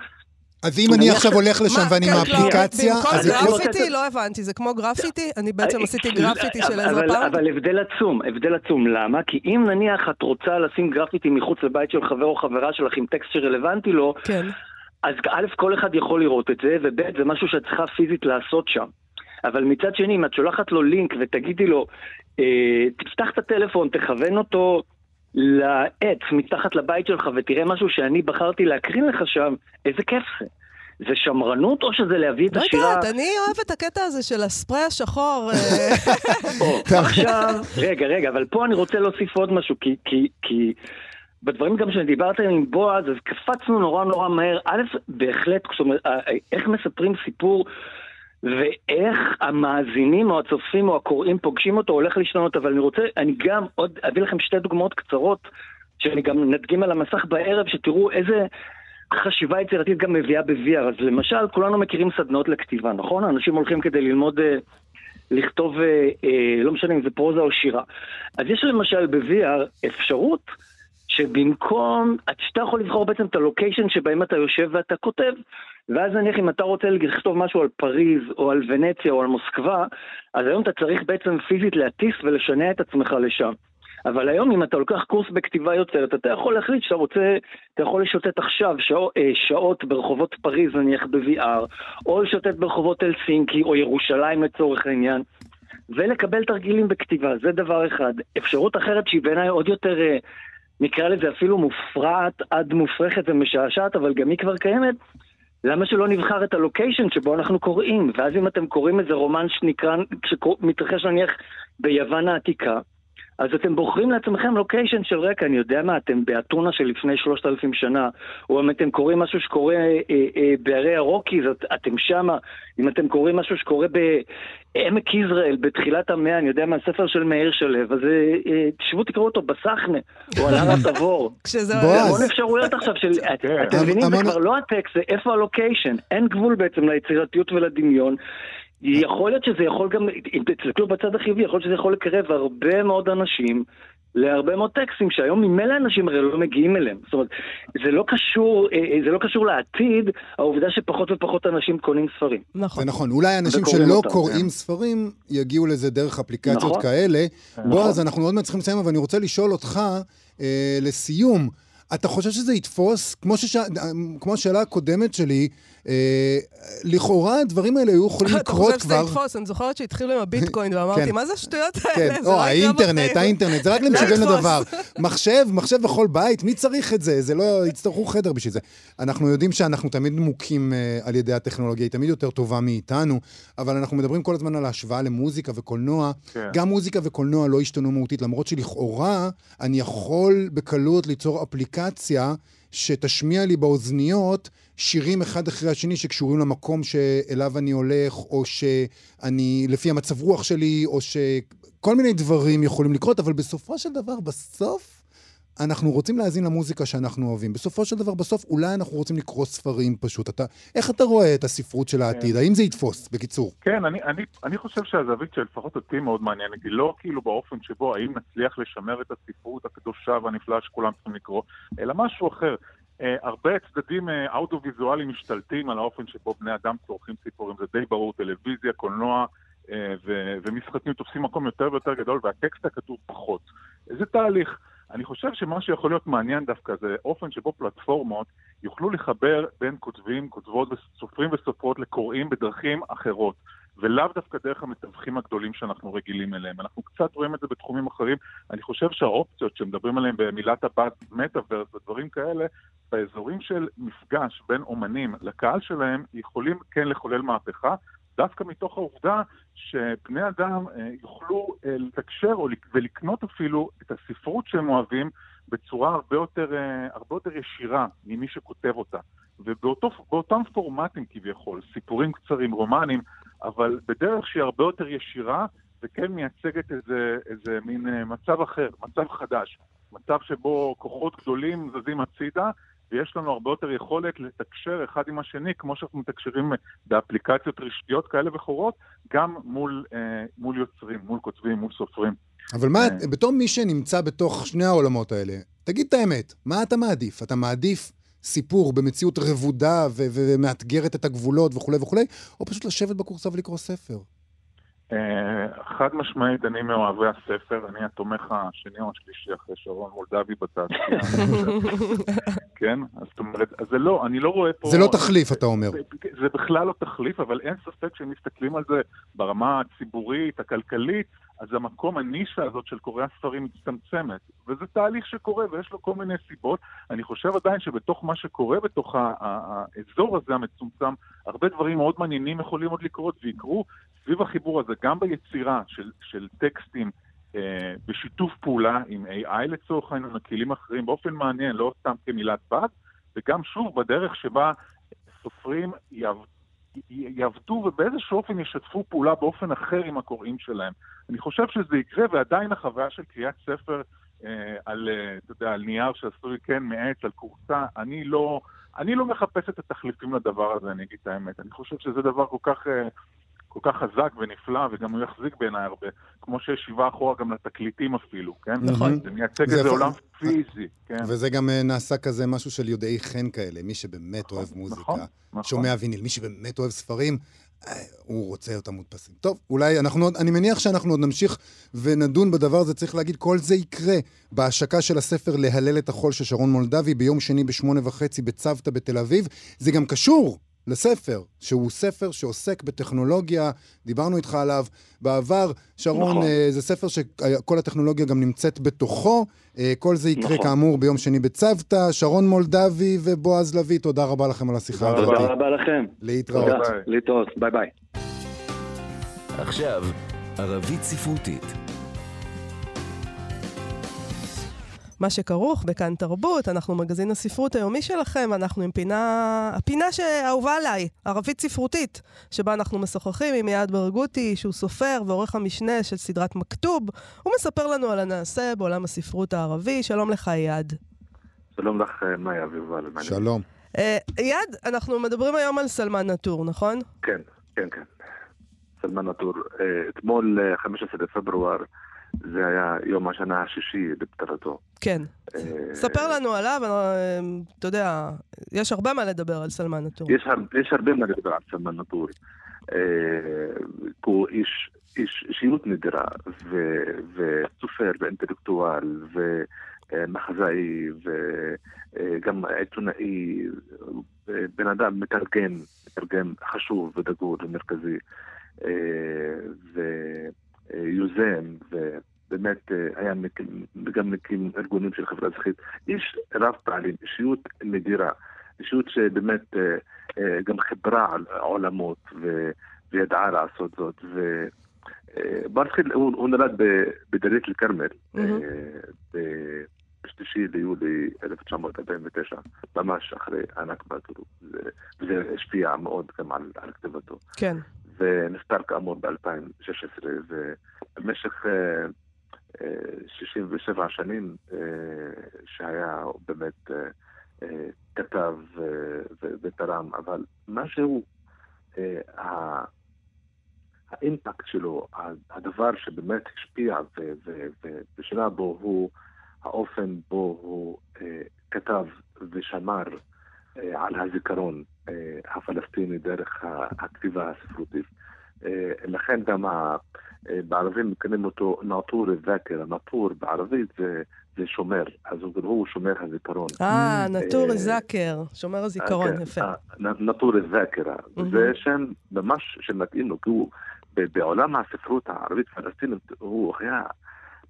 אז אם אני עכשיו הולך לשם ואני עם כן, האפליקציה, לא, במקום אז לא- גרפיטי, לא הבנתי, זה כמו גרפיטי? אני בעצם אה, עשיתי גרפיטי של אבל- עזרא פאונד? אבל הבדל עצום, הבדל עצום. למה? כי אם נניח את רוצה לשים גרפיטי מחוץ לבית של חבר או חברה שלך עם טקסט שרלוונטי לו, כן. אז א', כל אחד יכול לראות את זה, וב', זה משהו שאת צריכה פיזית לעשות שם. אבל מצד שני, אם את שולחת לו לינק ותגידי לו, אה, תפתח את הטלפון, תכוון אותו לעץ מתחת לבית שלך ותראה משהו שאני בחרתי להקרין לך שם, איזה כיף זה. זה שמרנות או שזה להביא את לא השירה... יודעת, אני אוהבת את הקטע הזה של הספרי השחור. אה, עכשיו, רגע, רגע, אבל פה אני רוצה להוסיף עוד משהו, כי, כי, כי בדברים גם שדיברת עם בועז, אז קפצנו נורא נורא מהר. א', בהחלט, זאת אומרת, אה, איך מספרים סיפור ואיך המאזינים או הצופים או הקוראים פוגשים אותו הולך להשתנות, אבל אני רוצה, אני גם עוד אביא לכם שתי דוגמאות קצרות, שאני גם נדגים על המסך בערב, שתראו איזה... חשיבה יצירתית גם מביאה ב-VR. אז למשל, כולנו מכירים סדנאות לכתיבה, נכון? אנשים הולכים כדי ללמוד, אה, לכתוב, אה, אה, לא משנה אם זה פרוזה או שירה. אז יש למשל ב-VR אפשרות שבמקום, שאתה יכול לבחור בעצם את הלוקיישן שבהם אתה יושב ואתה כותב, ואז נניח אם אתה רוצה לכתוב משהו על פריז, או על ונציה, או על מוסקבה, אז היום אתה צריך בעצם פיזית להטיס ולשנע את עצמך לשם. אבל היום אם אתה לוקח קורס בכתיבה יוצרת, אתה יכול להחליט שאתה רוצה, אתה יכול לשוטט עכשיו שעות, אה, שעות ברחובות פריז נניח ב-VR, או לשוטט ברחובות אלסינקי או ירושלים לצורך העניין, ולקבל תרגילים בכתיבה, זה דבר אחד. אפשרות אחרת שהיא בעיניי עוד יותר, אה, נקרא לזה אפילו מופרעת עד מופרכת ומשעשעת, אבל גם היא כבר קיימת, למה שלא נבחר את הלוקיישן שבו אנחנו קוראים? ואז אם אתם קוראים איזה רומן שנקרא, שמתרחש נניח ביוון העתיקה, אז אתם בוחרים לעצמכם לוקיישן של רקע, אני יודע מה, אתם באתונה של לפני שלושת אלפים שנה, או אם אתם קוראים משהו שקורה אה, אה, בהרי הרוקיז, את, אתם שמה, אם אתם קוראים משהו שקורה בעמק יזרעאל, בתחילת המאה, אני יודע מה, הספר של מאיר שלו, אז אה, אה, תשבו תקראו אותו בסחנה, או על הר [laughs] התבור. כשזה... בועז. המון אפשרויות עכשיו של, [laughs] כן. אתם מבינים, זה כבר לא הטקסט, זה איפה הלוקיישן, אין גבול בעצם ליצירתיות ולדמיון. יכול להיות שזה יכול גם, אם תסתכלו בצד החיובי, יכול להיות שזה יכול לקרב הרבה מאוד אנשים להרבה מאוד טקסטים שהיום ממילא אנשים הרי לא מגיעים אליהם. זאת אומרת, זה לא קשור, אה, אה, זה לא קשור לעתיד, העובדה שפחות ופחות אנשים קונים ספרים. נכון. זה נכון, אולי אנשים שלא אותם, קוראים כן. ספרים יגיעו לזה דרך אפליקציות נכון. כאלה. בועז, נכון. אנחנו עוד מעט צריכים לסיים, אבל אני רוצה לשאול אותך, אה, לסיום, אתה חושב שזה יתפוס, כמו, שש... כמו השאלה הקודמת שלי, אה, לכאורה הדברים האלה היו יכולים אתה לקרות חושב שזה כבר... יתפוס? אני זוכרת שהתחילו עם הביטקוין [laughs] ואמרתי, כן. מה זה השטויות כן, האלה? זה או, האינטרנט, בחיים." האינטרנט, זה רק [laughs] למשוגעים. לדבר. מחשב, מחשב בכל בית, מי צריך את זה? זה לא, יצטרכו חדר בשביל זה. אנחנו יודעים שאנחנו תמיד מוכים אה, על ידי הטכנולוגיה, היא תמיד יותר טובה מאיתנו, אבל אנחנו מדברים כל הזמן על ההשוואה למוזיקה וקולנוע. כן. גם מוזיקה וקולנוע לא השתנו מהותית, למרות שלכאורה אני יכול בקלות ליצור אפליקציה שתשמיע לי באוזניות שירים אחד אחרי השני שקשורים למקום שאליו אני הולך, או שאני, לפי המצב רוח שלי, או שכל מיני דברים יכולים לקרות, אבל בסופו של דבר, בסוף, אנחנו רוצים להאזין למוזיקה שאנחנו אוהבים. בסופו של דבר, בסוף, אולי אנחנו רוצים לקרוא ספרים פשוט. אתה, איך אתה רואה את הספרות של העתיד? האם זה יתפוס, בקיצור? כן, אני, אני, אני חושב שהזווית שלפחות אותי מאוד מעניינת, היא לא כאילו באופן שבו האם נצליח לשמר את הספרות הקדושה והנפלאה שכולם צריכים לקרוא, אלא משהו אחר. אה, הרבה צדדים אה, אודיו-ויזואליים משתלטים על האופן שבו בני אדם צורכים סיפורים, זה די ברור, טלוויזיה, קולנוע אה, ו- ומשחקים תופסים מקום יותר ויותר גדול והטקסט הכתוב פחות. זה תהליך. אני חושב שמה שיכול להיות מעניין דווקא זה אופן שבו פלטפורמות יוכלו לחבר בין כותבים, כותבות, סופרים וסופרות לקוראים בדרכים אחרות. ולאו דווקא דרך המתווכים הגדולים שאנחנו רגילים אליהם. אנחנו קצת רואים את זה בתחומים אחרים. אני חושב שהאופציות שמדברים עליהן במילת הבת, מטאוורס ודברים כאלה, באזורים של מפגש בין אומנים לקהל שלהם, יכולים כן לחולל מהפכה, דווקא מתוך העובדה שבני אדם אה, יוכלו אה, לתקשר ולקנות אפילו את הספרות שהם אוהבים בצורה הרבה יותר, אה, הרבה יותר ישירה ממי שכותב אותה. ובאותם פורמטים כביכול, סיפורים קצרים, רומנים, אבל בדרך שהיא הרבה יותר ישירה, וכן מייצגת איזה, איזה מין מצב אחר, מצב חדש. מצב שבו כוחות גדולים זזים הצידה, ויש לנו הרבה יותר יכולת לתקשר אחד עם השני, כמו שאנחנו מתקשרים באפליקציות רשתיות כאלה ואחרות, גם מול, אה, מול יוצרים, מול כותבים, מול סופרים. אבל מה, כן. בתור מי שנמצא בתוך שני העולמות האלה, תגיד את האמת, מה אתה מעדיף? אתה מעדיף סיפור במציאות רבודה ומאתגרת את הגבולות וכולי וכולי, או פשוט לשבת בקורסה ולקרוא ספר? אה, חד משמעית, אני מאוהבי הספר, אני התומך השני או השלישי אחרי שרון מולדבי בתעשייה. [laughs] כן? אז זאת אומרת, אז זה לא, אני לא רואה פה... זה לא תחליף, אתה אומר. זה, זה בכלל לא תחליף, אבל אין ספק שהם מסתכלים על זה ברמה הציבורית, הכלכלית, אז המקום, הנישה הזאת של קוראי הספרים מצטמצמת. וזה תהליך שקורה ויש לו כל מיני סיבות. אני חושב עדיין שבתוך מה שקורה, בתוך האזור הזה המצומצם, הרבה דברים מאוד מעניינים יכולים עוד לקרות ויקרו סביב החיבור הזה, גם ביצירה של, של טקסטים. אה, בשיתוף פעולה עם AI לצורך העניין, וכלים אחרים, באופן מעניין, לא סתם כמילת בד, וגם שוב בדרך שבה סופרים יעבדו ובאיזשהו אופן ישתפו פעולה באופן אחר עם הקוראים שלהם. אני חושב שזה יקרה, ועדיין החוויה של קריאת ספר אה, על, אה, אתה יודע, על נייר שעשוי כן מעץ, על כורסה, אני לא, אני לא מחפש את התחליפים לדבר הזה, אני אגיד את האמת. אני חושב שזה דבר כל כך... אה, כל כך חזק ונפלא, וגם הוא יחזיק בעיניי הרבה, כמו שיש שבעה אחורה גם לתקליטים אפילו, כן? נכון. זה מייצג איזה עולם פיזי, כן? וזה גם אה, נעשה כזה משהו של יודעי חן כאלה, מי שבאמת נכון, אוהב מוזיקה, נכון, נכון. שומע ויניל, מי שבאמת אוהב ספרים, אה, הוא רוצה אותם מודפסים. טוב, אולי אנחנו עוד, אני מניח שאנחנו עוד נמשיך ונדון בדבר הזה, צריך להגיד, כל זה יקרה בהשקה של הספר להלל את החול של שרון מולדבי ביום שני בשמונה וחצי בצוותא בתל אביב. זה גם קשור לספר, שהוא ספר שעוסק בטכנולוגיה, דיברנו איתך עליו בעבר. שרון, נכון. אה, זה ספר שכל הטכנולוגיה גם נמצאת בתוכו. אה, כל זה יקרה נכון. כאמור ביום שני בצוותא. שרון מולדבי ובועז לביא, תודה רבה לכם על השיחה תודה הזאת. תודה רבה לכם. להתראות. תודה. להתראות, ביי ביי. עכשיו, ערבית ספרותית. מה שכרוך בכאן תרבות, אנחנו מגזין הספרות היומי שלכם, אנחנו עם פינה, הפינה שאהובה עליי, ערבית ספרותית, שבה אנחנו משוחחים עם אייד ברגותי, שהוא סופר ועורך המשנה של סדרת מכתוב. הוא מספר לנו על הנעשה בעולם הספרות הערבי. שלום לך, אייד. שלום לך, מאיה ויובל. שלום. אה, אייד, אנחנו מדברים היום על סלמן נטור, נכון? כן, כן, כן. סלמן נטור. אה, אתמול, אה, 15 לפברואר, זה היה יום השנה השישי לפטירתו. כן. אה, ספר לנו עליו, אה, אתה יודע, יש הרבה מה לדבר על סלמן נטור. יש, יש הרבה מה לדבר על סלמן נטור. אה, הוא איש, איש, אישיות נדירה, ו, וסופר, ואינטלקטואל, ומחזאי, וגם עיתונאי, בן אדם מתרגם, מתרגם חשוב ודגול ומרכזי, אה, ויוזם, ובאמת אה, היה מקים, גם מקים ארגונים של חברה אזרחית. איש רב פעלים, אישיות נדירה. אישיות שבאמת אה, אה, גם חיברה על עולמות ו, וידעה לעשות זאת. ו, נתחיל, הוא, הוא נולד בדלית אל-כרמל, מהמם. אה, ב- בשלישי ליולי 1949, ממש אחרי הנכבה, כאילו, זה- וזה השפיע מאוד גם על, על כתיבתו. כן. ונפטר כאמור ב-2016, ובמשך אה, אה, 67 שנים אה, שהיה באמת אה, אה, כתב ו- ותרם, אבל משהו, אה, ה- האימפקט שלו, הדבר שבאמת השפיע ושינה בו הוא האופן בו הוא אה, כתב ושמר על הזיכרון אה, הפלסטיני דרך הכתיבה הספרותית. אה, לכן גם אה, בערבים מכנים אותו נאטור א-זאקר, הנאטור בערבית זה, זה שומר, אז הוא, שומר הזיכרון. אה, נטור אה, זאקר, שומר הזיכרון, כן, יפה. אה, נ- נטור א-זאקרה. מהמם. זה שם ממש שמתאים לו, כי הוא בעולם הספרות הערבית-פלסטינית, הוא היה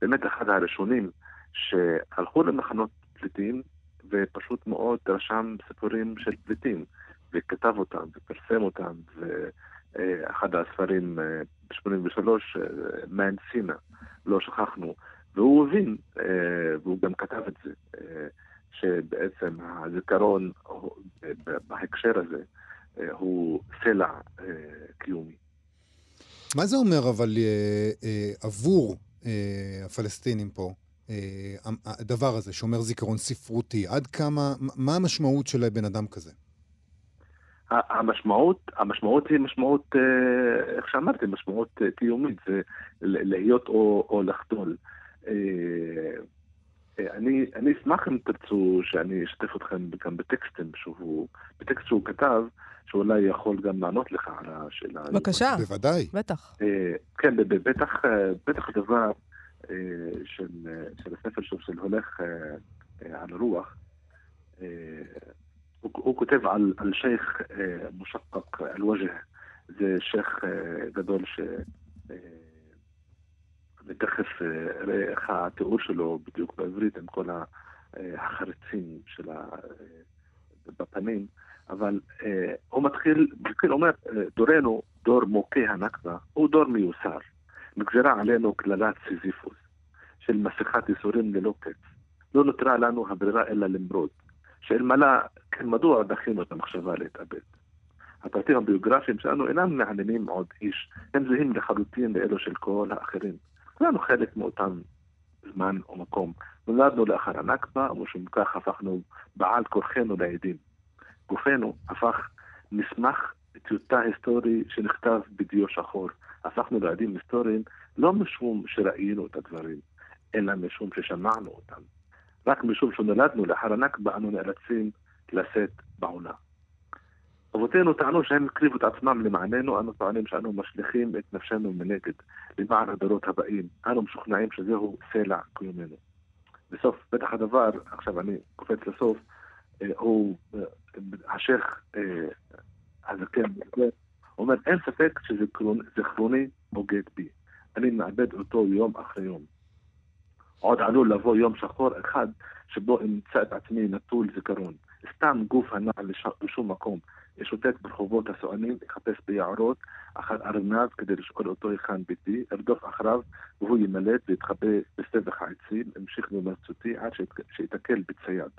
באמת אחד הראשונים שהלכו למחנות פליטים ופשוט מאוד רשם סיפורים של פליטים וכתב אותם ופרסם אותם ואחד הספרים ב-83, מן סינה, לא שכחנו, והוא הבין, אה, והוא גם כתב את זה, אה, שבעצם הזיכרון בהקשר הזה אה, הוא סלע קיומי. מה זה אומר אבל עבור הפלסטינים פה, הדבר הזה, שומר זיכרון ספרותי? עד כמה, מה המשמעות של בן אדם כזה? המשמעות, המשמעות היא משמעות, אה, איך שאמרתי, משמעות אה, קיומית, זה ל- להיות או, או לחדול. אה, אה, אני, אני אשמח אם תרצו שאני אשתף אתכם גם בטקסטים שהוא, בטקסט שהוא כתב, שאולי יכול גם לענות לך על השאלה. בבקשה, בוודאי. בטח. אה, כן, בטח, אה, בטח הדבר אה, של, אה, של הספר שלו, של הולך אה, אה, על הרוח, אה, הוא, הוא כותב על, על שייח אה, מושקק אל-וג'ה, זה שייח אה, גדול ש... אה, תכף אראה איך התיאור שלו בדיוק בעברית עם כל החריצים של ה... בפנים, אבל הוא מתחיל, מתחיל אומר, דורנו, דור מוכה הנכבה, הוא דור מיוסר. נגזרה עלינו קללת סיזיפוס של מסכת ייסורים ללא קץ. לא נותרה לנו הברירה אלא למרוד. שאלמלא, כן, מדוע דחינו את המחשבה להתאבד? הפרטים הביוגרפיים שלנו אינם מעניינים עוד איש, הם זהים לחלוטין לאלו של כל האחרים. כולנו חלק מאותם זמן ומקום. נולדנו לאחר הנכבה, ומשום כך הפכנו בעל כורחנו לעדים. גופנו הפך מסמך טיוטה היסטורי שנכתב בדיו שחור. הפכנו לעדים היסטוריים לא משום שראינו את הדברים, אלא משום ששמענו אותם. רק משום שנולדנו לאחר הנכבה אנו נאלצים לשאת בעונה. אבותינו טענו שהם הקריבו את עצמם למעננו, אנו טוענים שאנו משליכים את נפשנו מנגד, למען הדורות הבאים. אנו משוכנעים שזהו סלע קיומנו. בסוף, בטח הדבר, עכשיו אני קופץ לסוף, אה, הוא, אה, השייח אה, הזקן, אומר, אין ספק שזיכרוני בוגד בי. אני מאבד אותו יום אחרי יום. עוד עלול לבוא יום שחור אחד שבו אמצא את עצמי נטול זיכרון. סתם גוף הנע לשום מקום. אשוטט ברחובות הסואנים, אחפש ביערות אחר ארנב כדי לשאול אותו היכן ביתי, ארדוף אחריו והוא ימלט ויתחבא בסבך העצים, המשיך במרצותי עד שיתקל בצייד,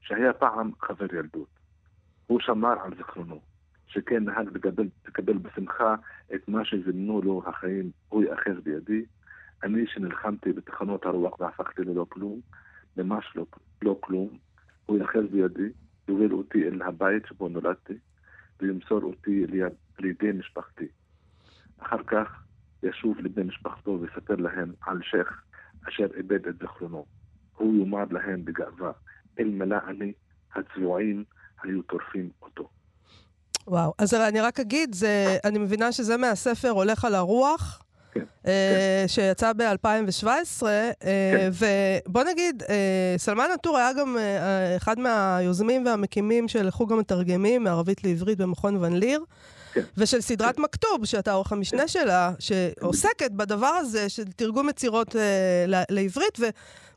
שהיה פעם חבר ילדות. הוא שמר על זיכרונו, שכן נהג לקבל, לקבל בשמחה את מה שזימנו לו החיים, הוא יאחז בידי. אני שנלחמתי בתחנות הרוח והפכתי ללא כלום, ממש לא, לא כלום, הוא יאחז בידי, יוביל אותי אל הבית שבו נולדתי, וימסור אותי ליד, לידי משפחתי. אחר כך ישוב לבני משפחתו ויספר להם על שייח אשר איבד את זכרונו. הוא יאמר להם בגאווה, אלמלא אני, הצבועים היו טורפים אותו. וואו, אז אני רק אגיד, זה, אני מבינה שזה מהספר הולך על הרוח. כן, אה, שיצא ב-2017, אה, כן. ובוא נגיד, אה, סלמן עטור היה גם אה, אחד מהיוזמים והמקימים של חוג המתרגמים מערבית לעברית במכון ון ליר. כן. ושל סדרת מכתוב, שאתה עורך המשנה שלה, שעוסקת בדבר הזה של תרגום יצירות אה, לעברית,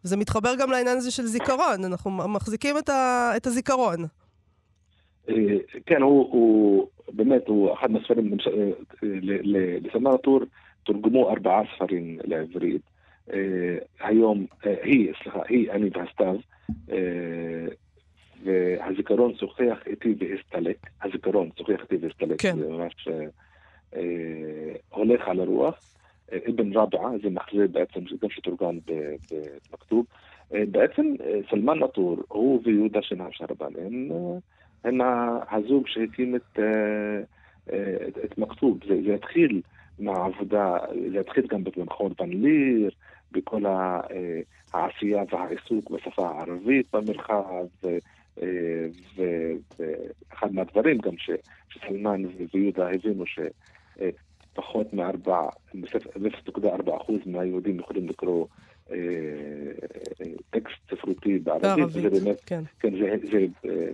וזה מתחבר גם לעניין הזה של זיכרון. אנחנו מחזיקים את, ה- את הזיכרון. כן, הוא, הוא באמת, הוא אחד מהספרים, אה, ל- ל- לסלמן עטור תורגמו ארבעה ספרים לעברית. אה, היום, אה, היא, סליחה, היא, אני והסתיו, והזיכרון שוחח איתי והסתלק. הזיכרון שוחח איתי והסתלק. כן. זה ממש הולך על הרוח. אבן רבעה, זה מחזה בעצם, גם שתורגם ב- במכתוב. אה, בעצם סלמן נטור, הוא ויהודה שנהב שרבן, הם, הם הזוג שהקים את, אה, אה, את, את מכתוב. זה, זה התחיל מהעבודה, זה התחיל גם במכון ון ליר, בכל ה- אה, העשייה והעיסוק בשפה הערבית במרחב, ואחד מהדברים גם ש- שסלמן ויהודה הבינו שפחות מארבע, 0.4 אחוז מהיהודים יכולים לקרוא טקסט ספרותי בערבית, בערבית, וזה באמת כן. כן, זה, זה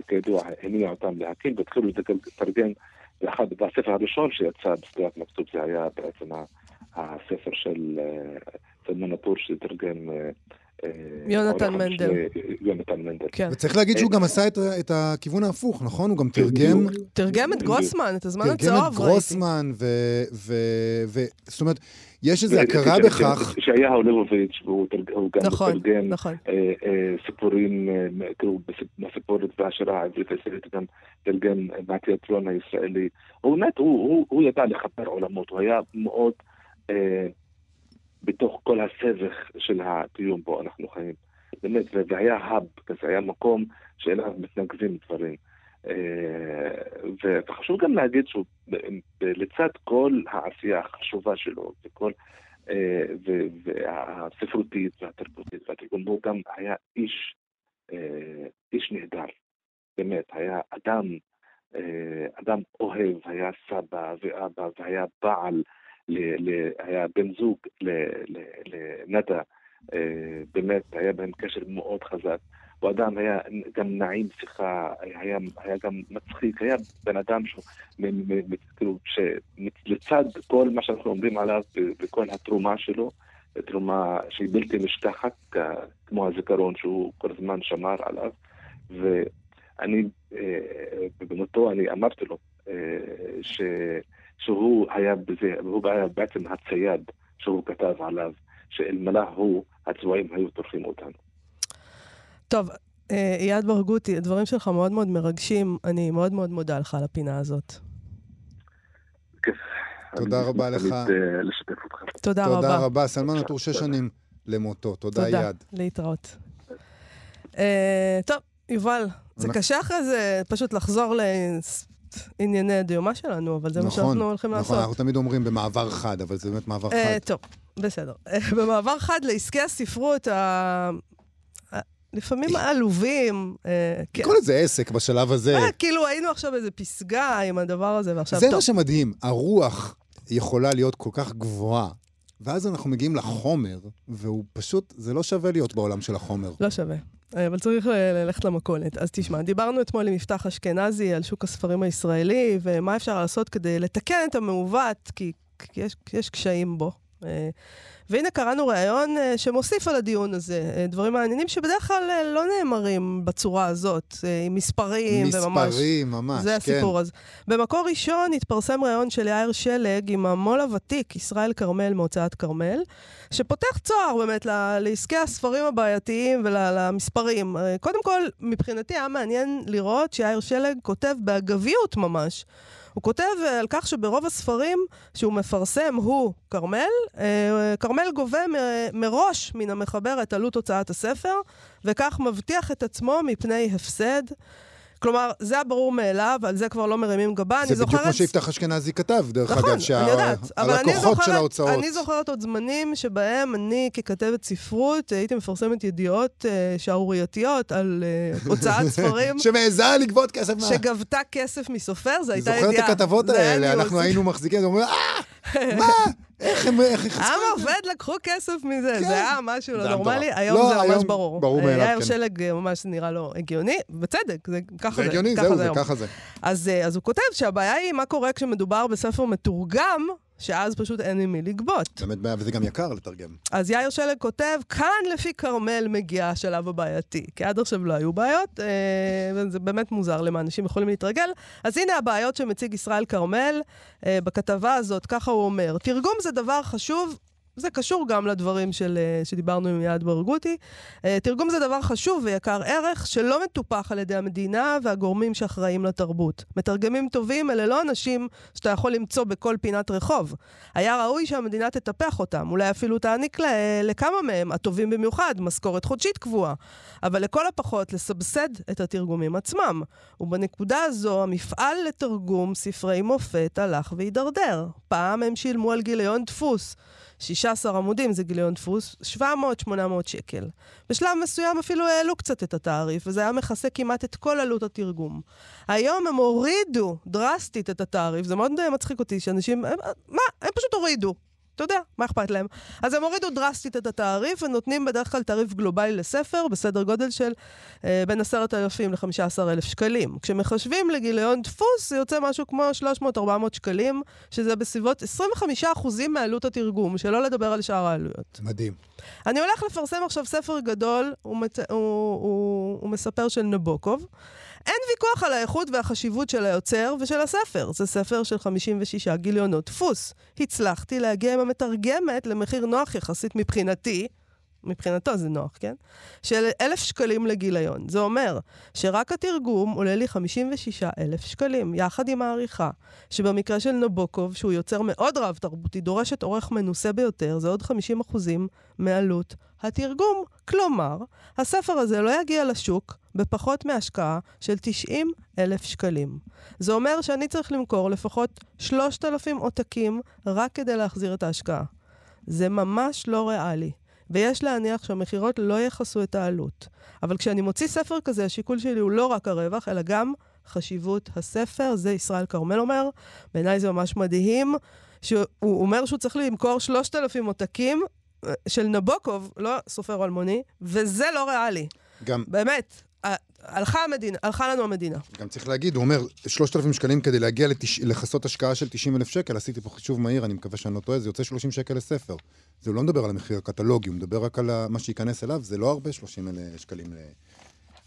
כידוע הניע אותם להקים, והתחילו לתרגם, ואחד, והספר הראשון שיצא בסדרת מכתוב זה היה בעצם הספר של אה, סלמן נטור שתרגם אה, יונתן העורך מנדל. המשנה, יונתן מנדל. כן. וצריך להגיד שהוא גם עשה את, את הכיוון ההפוך, נכון? הוא גם תרגם, תרגם את גרוסמן, את הזמן תרגם הצהוב את ראיתי. גרוסמן, ו... ו, ו זאת אומרת, יש איזו הכרה בכך, שישעיהו ליבוביץ', והוא תרג- הוא גם נכון, תרגם נכון. אה, אה, סיפורים, אה, כאילו מהסיפורת והשירה העברית הישראלית, גם תרגם מהתיאטרון הישראלי. הוא באמת, הוא, הוא, הוא ידע לחבר עולמות, הוא היה מאוד אה, בתוך כל הסבך של הקיום בו אנחנו חיים. באמת, ו- והיה האב כזה, היה מקום שאליו מתנקזים דברים. אה, וחשוב גם להגיד שהוא ב- ב- לצד כל העשייה החשובה שלו וכל אה, והספרותית והתרבותית והתרגום, הוא גם היה איש, אה, איש נהדר, באמת, היה אדם, אדם אוהב, היה סבא ואבא והיה בעל, ל- ל- היה בן זוג לנדה, אה, באמת, היה בהם קשר מאוד חזק. הוא אדם היה גם נעים שיחה, היה, היה גם מצחיק, היה בן אדם שהוא, כאילו, שלצד כל מה שאנחנו אומרים עליו וכל התרומה שלו, תרומה שהיא בלתי נשכחת, כ- כמו הזיכרון שהוא כל הזמן שמר עליו. ואני, אה, במותו אני אמרתי לו אה, ש, שהוא היה בזה, הוא היה בעצם הצייד שהוא כתב עליו, שאלמלא הוא, הצבועים היו טורפים אותנו. טוב, אה, אייד ברגותי, הדברים שלך מאוד מאוד מרגשים. אני מאוד מאוד מודה לך על הפינה הזאת. כיף. תודה אני רבה לך. תמיד, אה, לשתף אותך. תודה רבה. תודה רבה. סלמן עטור שש תודה. שנים למותו. תודה, תודה. יד. להתראות. אה, טוב, יובל, זה קשה אחרי זה פשוט לחזור לענייני הדיומה שלנו, אבל זה מה שאנחנו הולכים נכון, לעשות. אנחנו תמיד אומרים במעבר חד, אבל זה באמת מעבר אה, חד. טוב, בסדר. אה, במעבר חד לעסקי הספרות, ה- לפעמים העלובים, אה, כן. כל איזה עסק בשלב הזה. כאילו היינו עכשיו באיזה פסגה עם הדבר הזה, ועכשיו זה טוב. מה שמדהים, הרוח יכולה להיות כל כך גבוהה, ואז אנחנו מגיעים לחומר, והוא פשוט, זה לא שווה להיות בעולם של החומר. לא שווה. אה, אבל צריך ל- ללכת למכולת. אז תשמע, דיברנו אתמול עם יפתח אשכנזי על שוק הספרים הישראלי, ומה אפשר לעשות כדי לתקן את המעוות, כי יש, יש קשיים בו. אה, והנה קראנו ראיון אה, שמוסיף על הדיון הזה, אה, דברים מעניינים שבדרך כלל לא נאמרים בצורה הזאת, עם מספרים וממש... מספרים, ממש, זה כן. הסיפור. אז במקור ראשון התפרסם ראיון של יאיר שלג עם המו"ל הוותיק, ישראל כרמל מהוצאת כרמל, שפותח צוהר באמת לעסקי הספרים הבעייתיים ולמספרים. קודם כל, מבחינתי היה מעניין לראות שיאיר שלג כותב באגביות ממש. הוא כותב אה, על כך שברוב הספרים שהוא מפרסם, הוא, כרמל, אה, כרמל גובה מראש מן המחבר את עלות הוצאת הספר, וכך מבטיח את עצמו מפני הפסד. כלומר, זה הברור מאליו, על זה כבר לא מרימים גבה. זה בדיוק זוכרת... כמו שיפתח אשכנזי כתב, דרך נכון, אגב, שהלקוחות זוכרת, של ההוצאות. אני זוכרת עוד זמנים שבהם אני, ככתבת ספרות, הייתי מפרסמת ידיעות אה, שערורייתיות על אה, הוצאת ספרים [laughs] שמעיזה לגבות כסף מה... שגבתה כסף מסופר, זו הייתה את ידיעה. הכתבות זה היה האלה. אנחנו היינו מחזיקים, אומרים, אה, מה? איך הם... איך הם עם חסכו את זה?" עובד לקחו כסף מזה, כן. זה היה משהו לא נורמלי. היום לא, זה ממש היום ברור. ברור אה, מאליו, יאיר כן. שלג אה, ממש נראה לו הגיוני, בצדק, זה ככה זה זה. הגיוני, זהו, זה. ככה זה. אז, אה, אז הוא כותב שהבעיה היא מה קורה כשמדובר בספר מתורגם, שאז פשוט אין עם מי לגבות. באמת בעיה, וזה גם יקר לתרגם. אז יאיר שלג כותב, כאן לפי כרמל מגיע השלב הבעייתי. כי עד עכשיו לא היו בעיות, אה, וזה באמת מוזר למה אנשים יכולים להתרגל. אז הנה הבעיות שמציג ישראל כרמל אה, בכתבה הזאת, ככה הוא אומר. תרגום זה דבר חשוב. זה קשור גם לדברים של, אה, שדיברנו עם יעד ברגותי. אה, תרגום זה דבר חשוב ויקר ערך שלא מטופח על ידי המדינה והגורמים שאחראים לתרבות. מתרגמים טובים אלה לא אנשים שאתה יכול למצוא בכל פינת רחוב. היה ראוי שהמדינה תטפח אותם, אולי אפילו תעניק לה, לכמה מהם, הטובים במיוחד, משכורת חודשית קבועה. אבל לכל הפחות לסבסד את התרגומים עצמם. ובנקודה הזו המפעל לתרגום ספרי מופת הלך והידרדר. פעם הם שילמו על גיליון דפוס. 16 עמודים זה גיליון דפוס, 700-800 שקל. בשלב מסוים אפילו העלו קצת את התעריף, וזה היה מכסה כמעט את כל עלות התרגום. היום הם הורידו דרסטית את התעריף, זה מאוד אה, מצחיק אותי שאנשים, הם, מה? הם פשוט הורידו. אתה יודע, מה אכפת להם? אז הם הורידו דרסטית את התעריף, ונותנים בדרך כלל תעריף גלובלי לספר, בסדר גודל של אה, בין 10,000 ל-15,000 שקלים. כשמחשבים לגיליון דפוס, זה יוצא משהו כמו 300-400 שקלים, שזה בסביבות 25% מעלות התרגום, שלא לדבר על שאר העלויות. מדהים. אני הולך לפרסם עכשיו ספר גדול, הוא, מת... הוא, הוא, הוא מספר של נבוקוב. אין ויכוח על האיכות והחשיבות של היוצר ושל הספר. זה ספר של 56 גיליונות דפוס. הצלחתי להגיע עם המתרגמת למחיר נוח יחסית מבחינתי, מבחינתו זה נוח, כן? של אלף שקלים לגיליון. זה אומר שרק התרגום עולה לי 56 אלף שקלים, יחד עם העריכה, שבמקרה של נבוקוב, שהוא יוצר מאוד רב-תרבותי, דורשת עורך מנוסה ביותר, זה עוד 50 אחוזים מעלות התרגום. כלומר, הספר הזה לא יגיע לשוק בפחות מהשקעה של 90 אלף שקלים. זה אומר שאני צריך למכור לפחות 3,000 עותקים רק כדי להחזיר את ההשקעה. זה ממש לא ריאלי. ויש להניח שהמכירות לא יכסו את העלות. אבל כשאני מוציא ספר כזה, השיקול שלי הוא לא רק הרווח, אלא גם חשיבות הספר. זה ישראל כרמל אומר. בעיניי זה ממש מדהים. שהוא אומר שהוא צריך למכור 3,000 עותקים אה, של נבוקוב, לא סופר אלמוני, וזה לא ריאלי. גם, באמת. הלכה המדינה, הלכה לנו המדינה. גם צריך להגיד, הוא אומר, 3,000 שקלים כדי להגיע לתש... לכסות השקעה של 90 אלף שקל, עשיתי פה חישוב מהיר, אני מקווה שאני לא טועה, זה יוצא 30 שקל לספר. זה לא מדבר על המחיר הקטלוגי, הוא מדבר רק על מה שייכנס אליו, זה לא הרבה 30 אלף שקלים ל...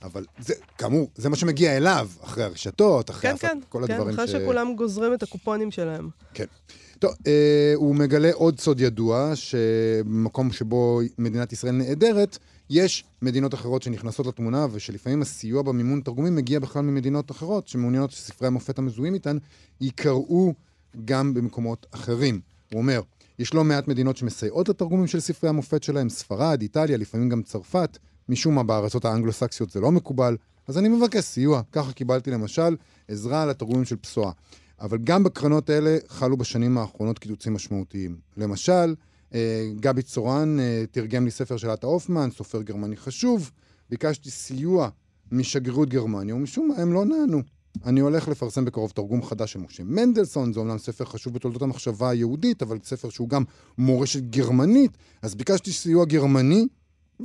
אבל זה, כאמור, זה מה שמגיע אליו, אחרי הרשתות, אחרי כן, הפק- כן, כל כן, הדברים אחרי ש... שכולם גוזרים את הקופונים שלהם. כן. טוב, אה, הוא מגלה עוד סוד ידוע, שבמקום שבו מדינת ישראל נעדרת, יש מדינות אחרות שנכנסות לתמונה, ושלפעמים הסיוע במימון תרגומים מגיע בכלל ממדינות אחרות, שמעוניינות שספרי המופת המזוהים איתן ייקראו גם במקומות אחרים. הוא אומר, יש לא מעט מדינות שמסייעות לתרגומים של ספרי המופת שלהם, ספרד, איטליה, לפעמים גם צרפת. משום מה בארצות האנגלו-סקסיות זה לא מקובל, אז אני מבקש סיוע. ככה קיבלתי למשל עזרה לתרגומים של פסועה. אבל גם בקרנות האלה חלו בשנים האחרונות קיצוצים משמעותיים. למשל, גבי צורן אה, תרגם לי ספר של עטה הופמן, סופר גרמני חשוב, ביקשתי סיוע משגרירות גרמניה, ומשום מה הם לא נענו. אני הולך לפרסם בקרוב תרגום חדש של משה מנדלסון, זה אומנם ספר חשוב בתולדות המחשבה היהודית, אבל ספר שהוא גם מורשת גרמנית, אז ביקשתי סיוע גרמני,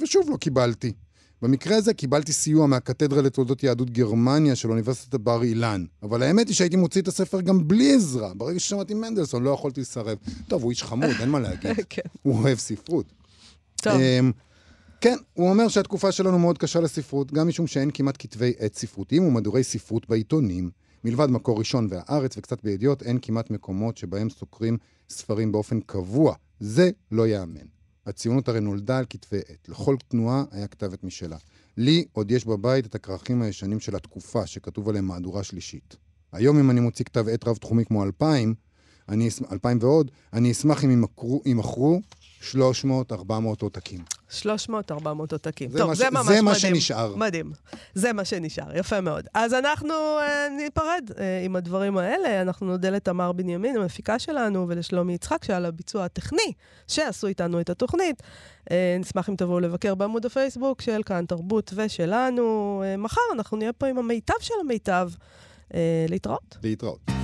ושוב לא קיבלתי. במקרה הזה קיבלתי סיוע מהקתדרה לתולדות יהדות גרמניה של אוניברסיטת בר אילן. אבל האמת היא שהייתי מוציא את הספר גם בלי עזרה. ברגע ששמעתי מנדלסון לא יכולתי לסרב. טוב, הוא איש חמוד, אין מה להגיד. [laughs] כן. הוא אוהב ספרות. טוב, אמ, כן, הוא אומר שהתקופה שלנו מאוד קשה לספרות, גם משום שאין כמעט כתבי עת ספרותיים ומדורי ספרות בעיתונים. מלבד מקור ראשון והארץ וקצת בידיעות, אין כמעט מקומות שבהם סוקרים ספרים באופן קבוע. זה לא ייאמן. הציונות הרי נולדה על כתבי עת. לכל תנועה היה כתבת משלה. לי עוד יש בבית את הכרכים הישנים של התקופה, שכתוב עליהם מהדורה שלישית. היום אם אני מוציא כתב עת רב-תחומי כמו 2000, אני, אס- 2000 ועוד, אני אשמח אם ימכרו 300-400 עותקים. 300, 400 עותקים. זה טוב, מה זה ממש זה מדהים. מה שנשאר. מדהים. זה מה שנשאר, יפה מאוד. אז אנחנו אה, ניפרד אה, עם הדברים האלה. אנחנו נודה לתמר בנימין, המפיקה שלנו, ולשלומי יצחק, שעל הביצוע הטכני, שעשו איתנו את התוכנית. אה, נשמח אם תבואו לבקר בעמוד הפייסבוק של כאן תרבות ושלנו. אה, מחר אנחנו נהיה פה עם המיטב של המיטב. אה, להתראות. להתראות.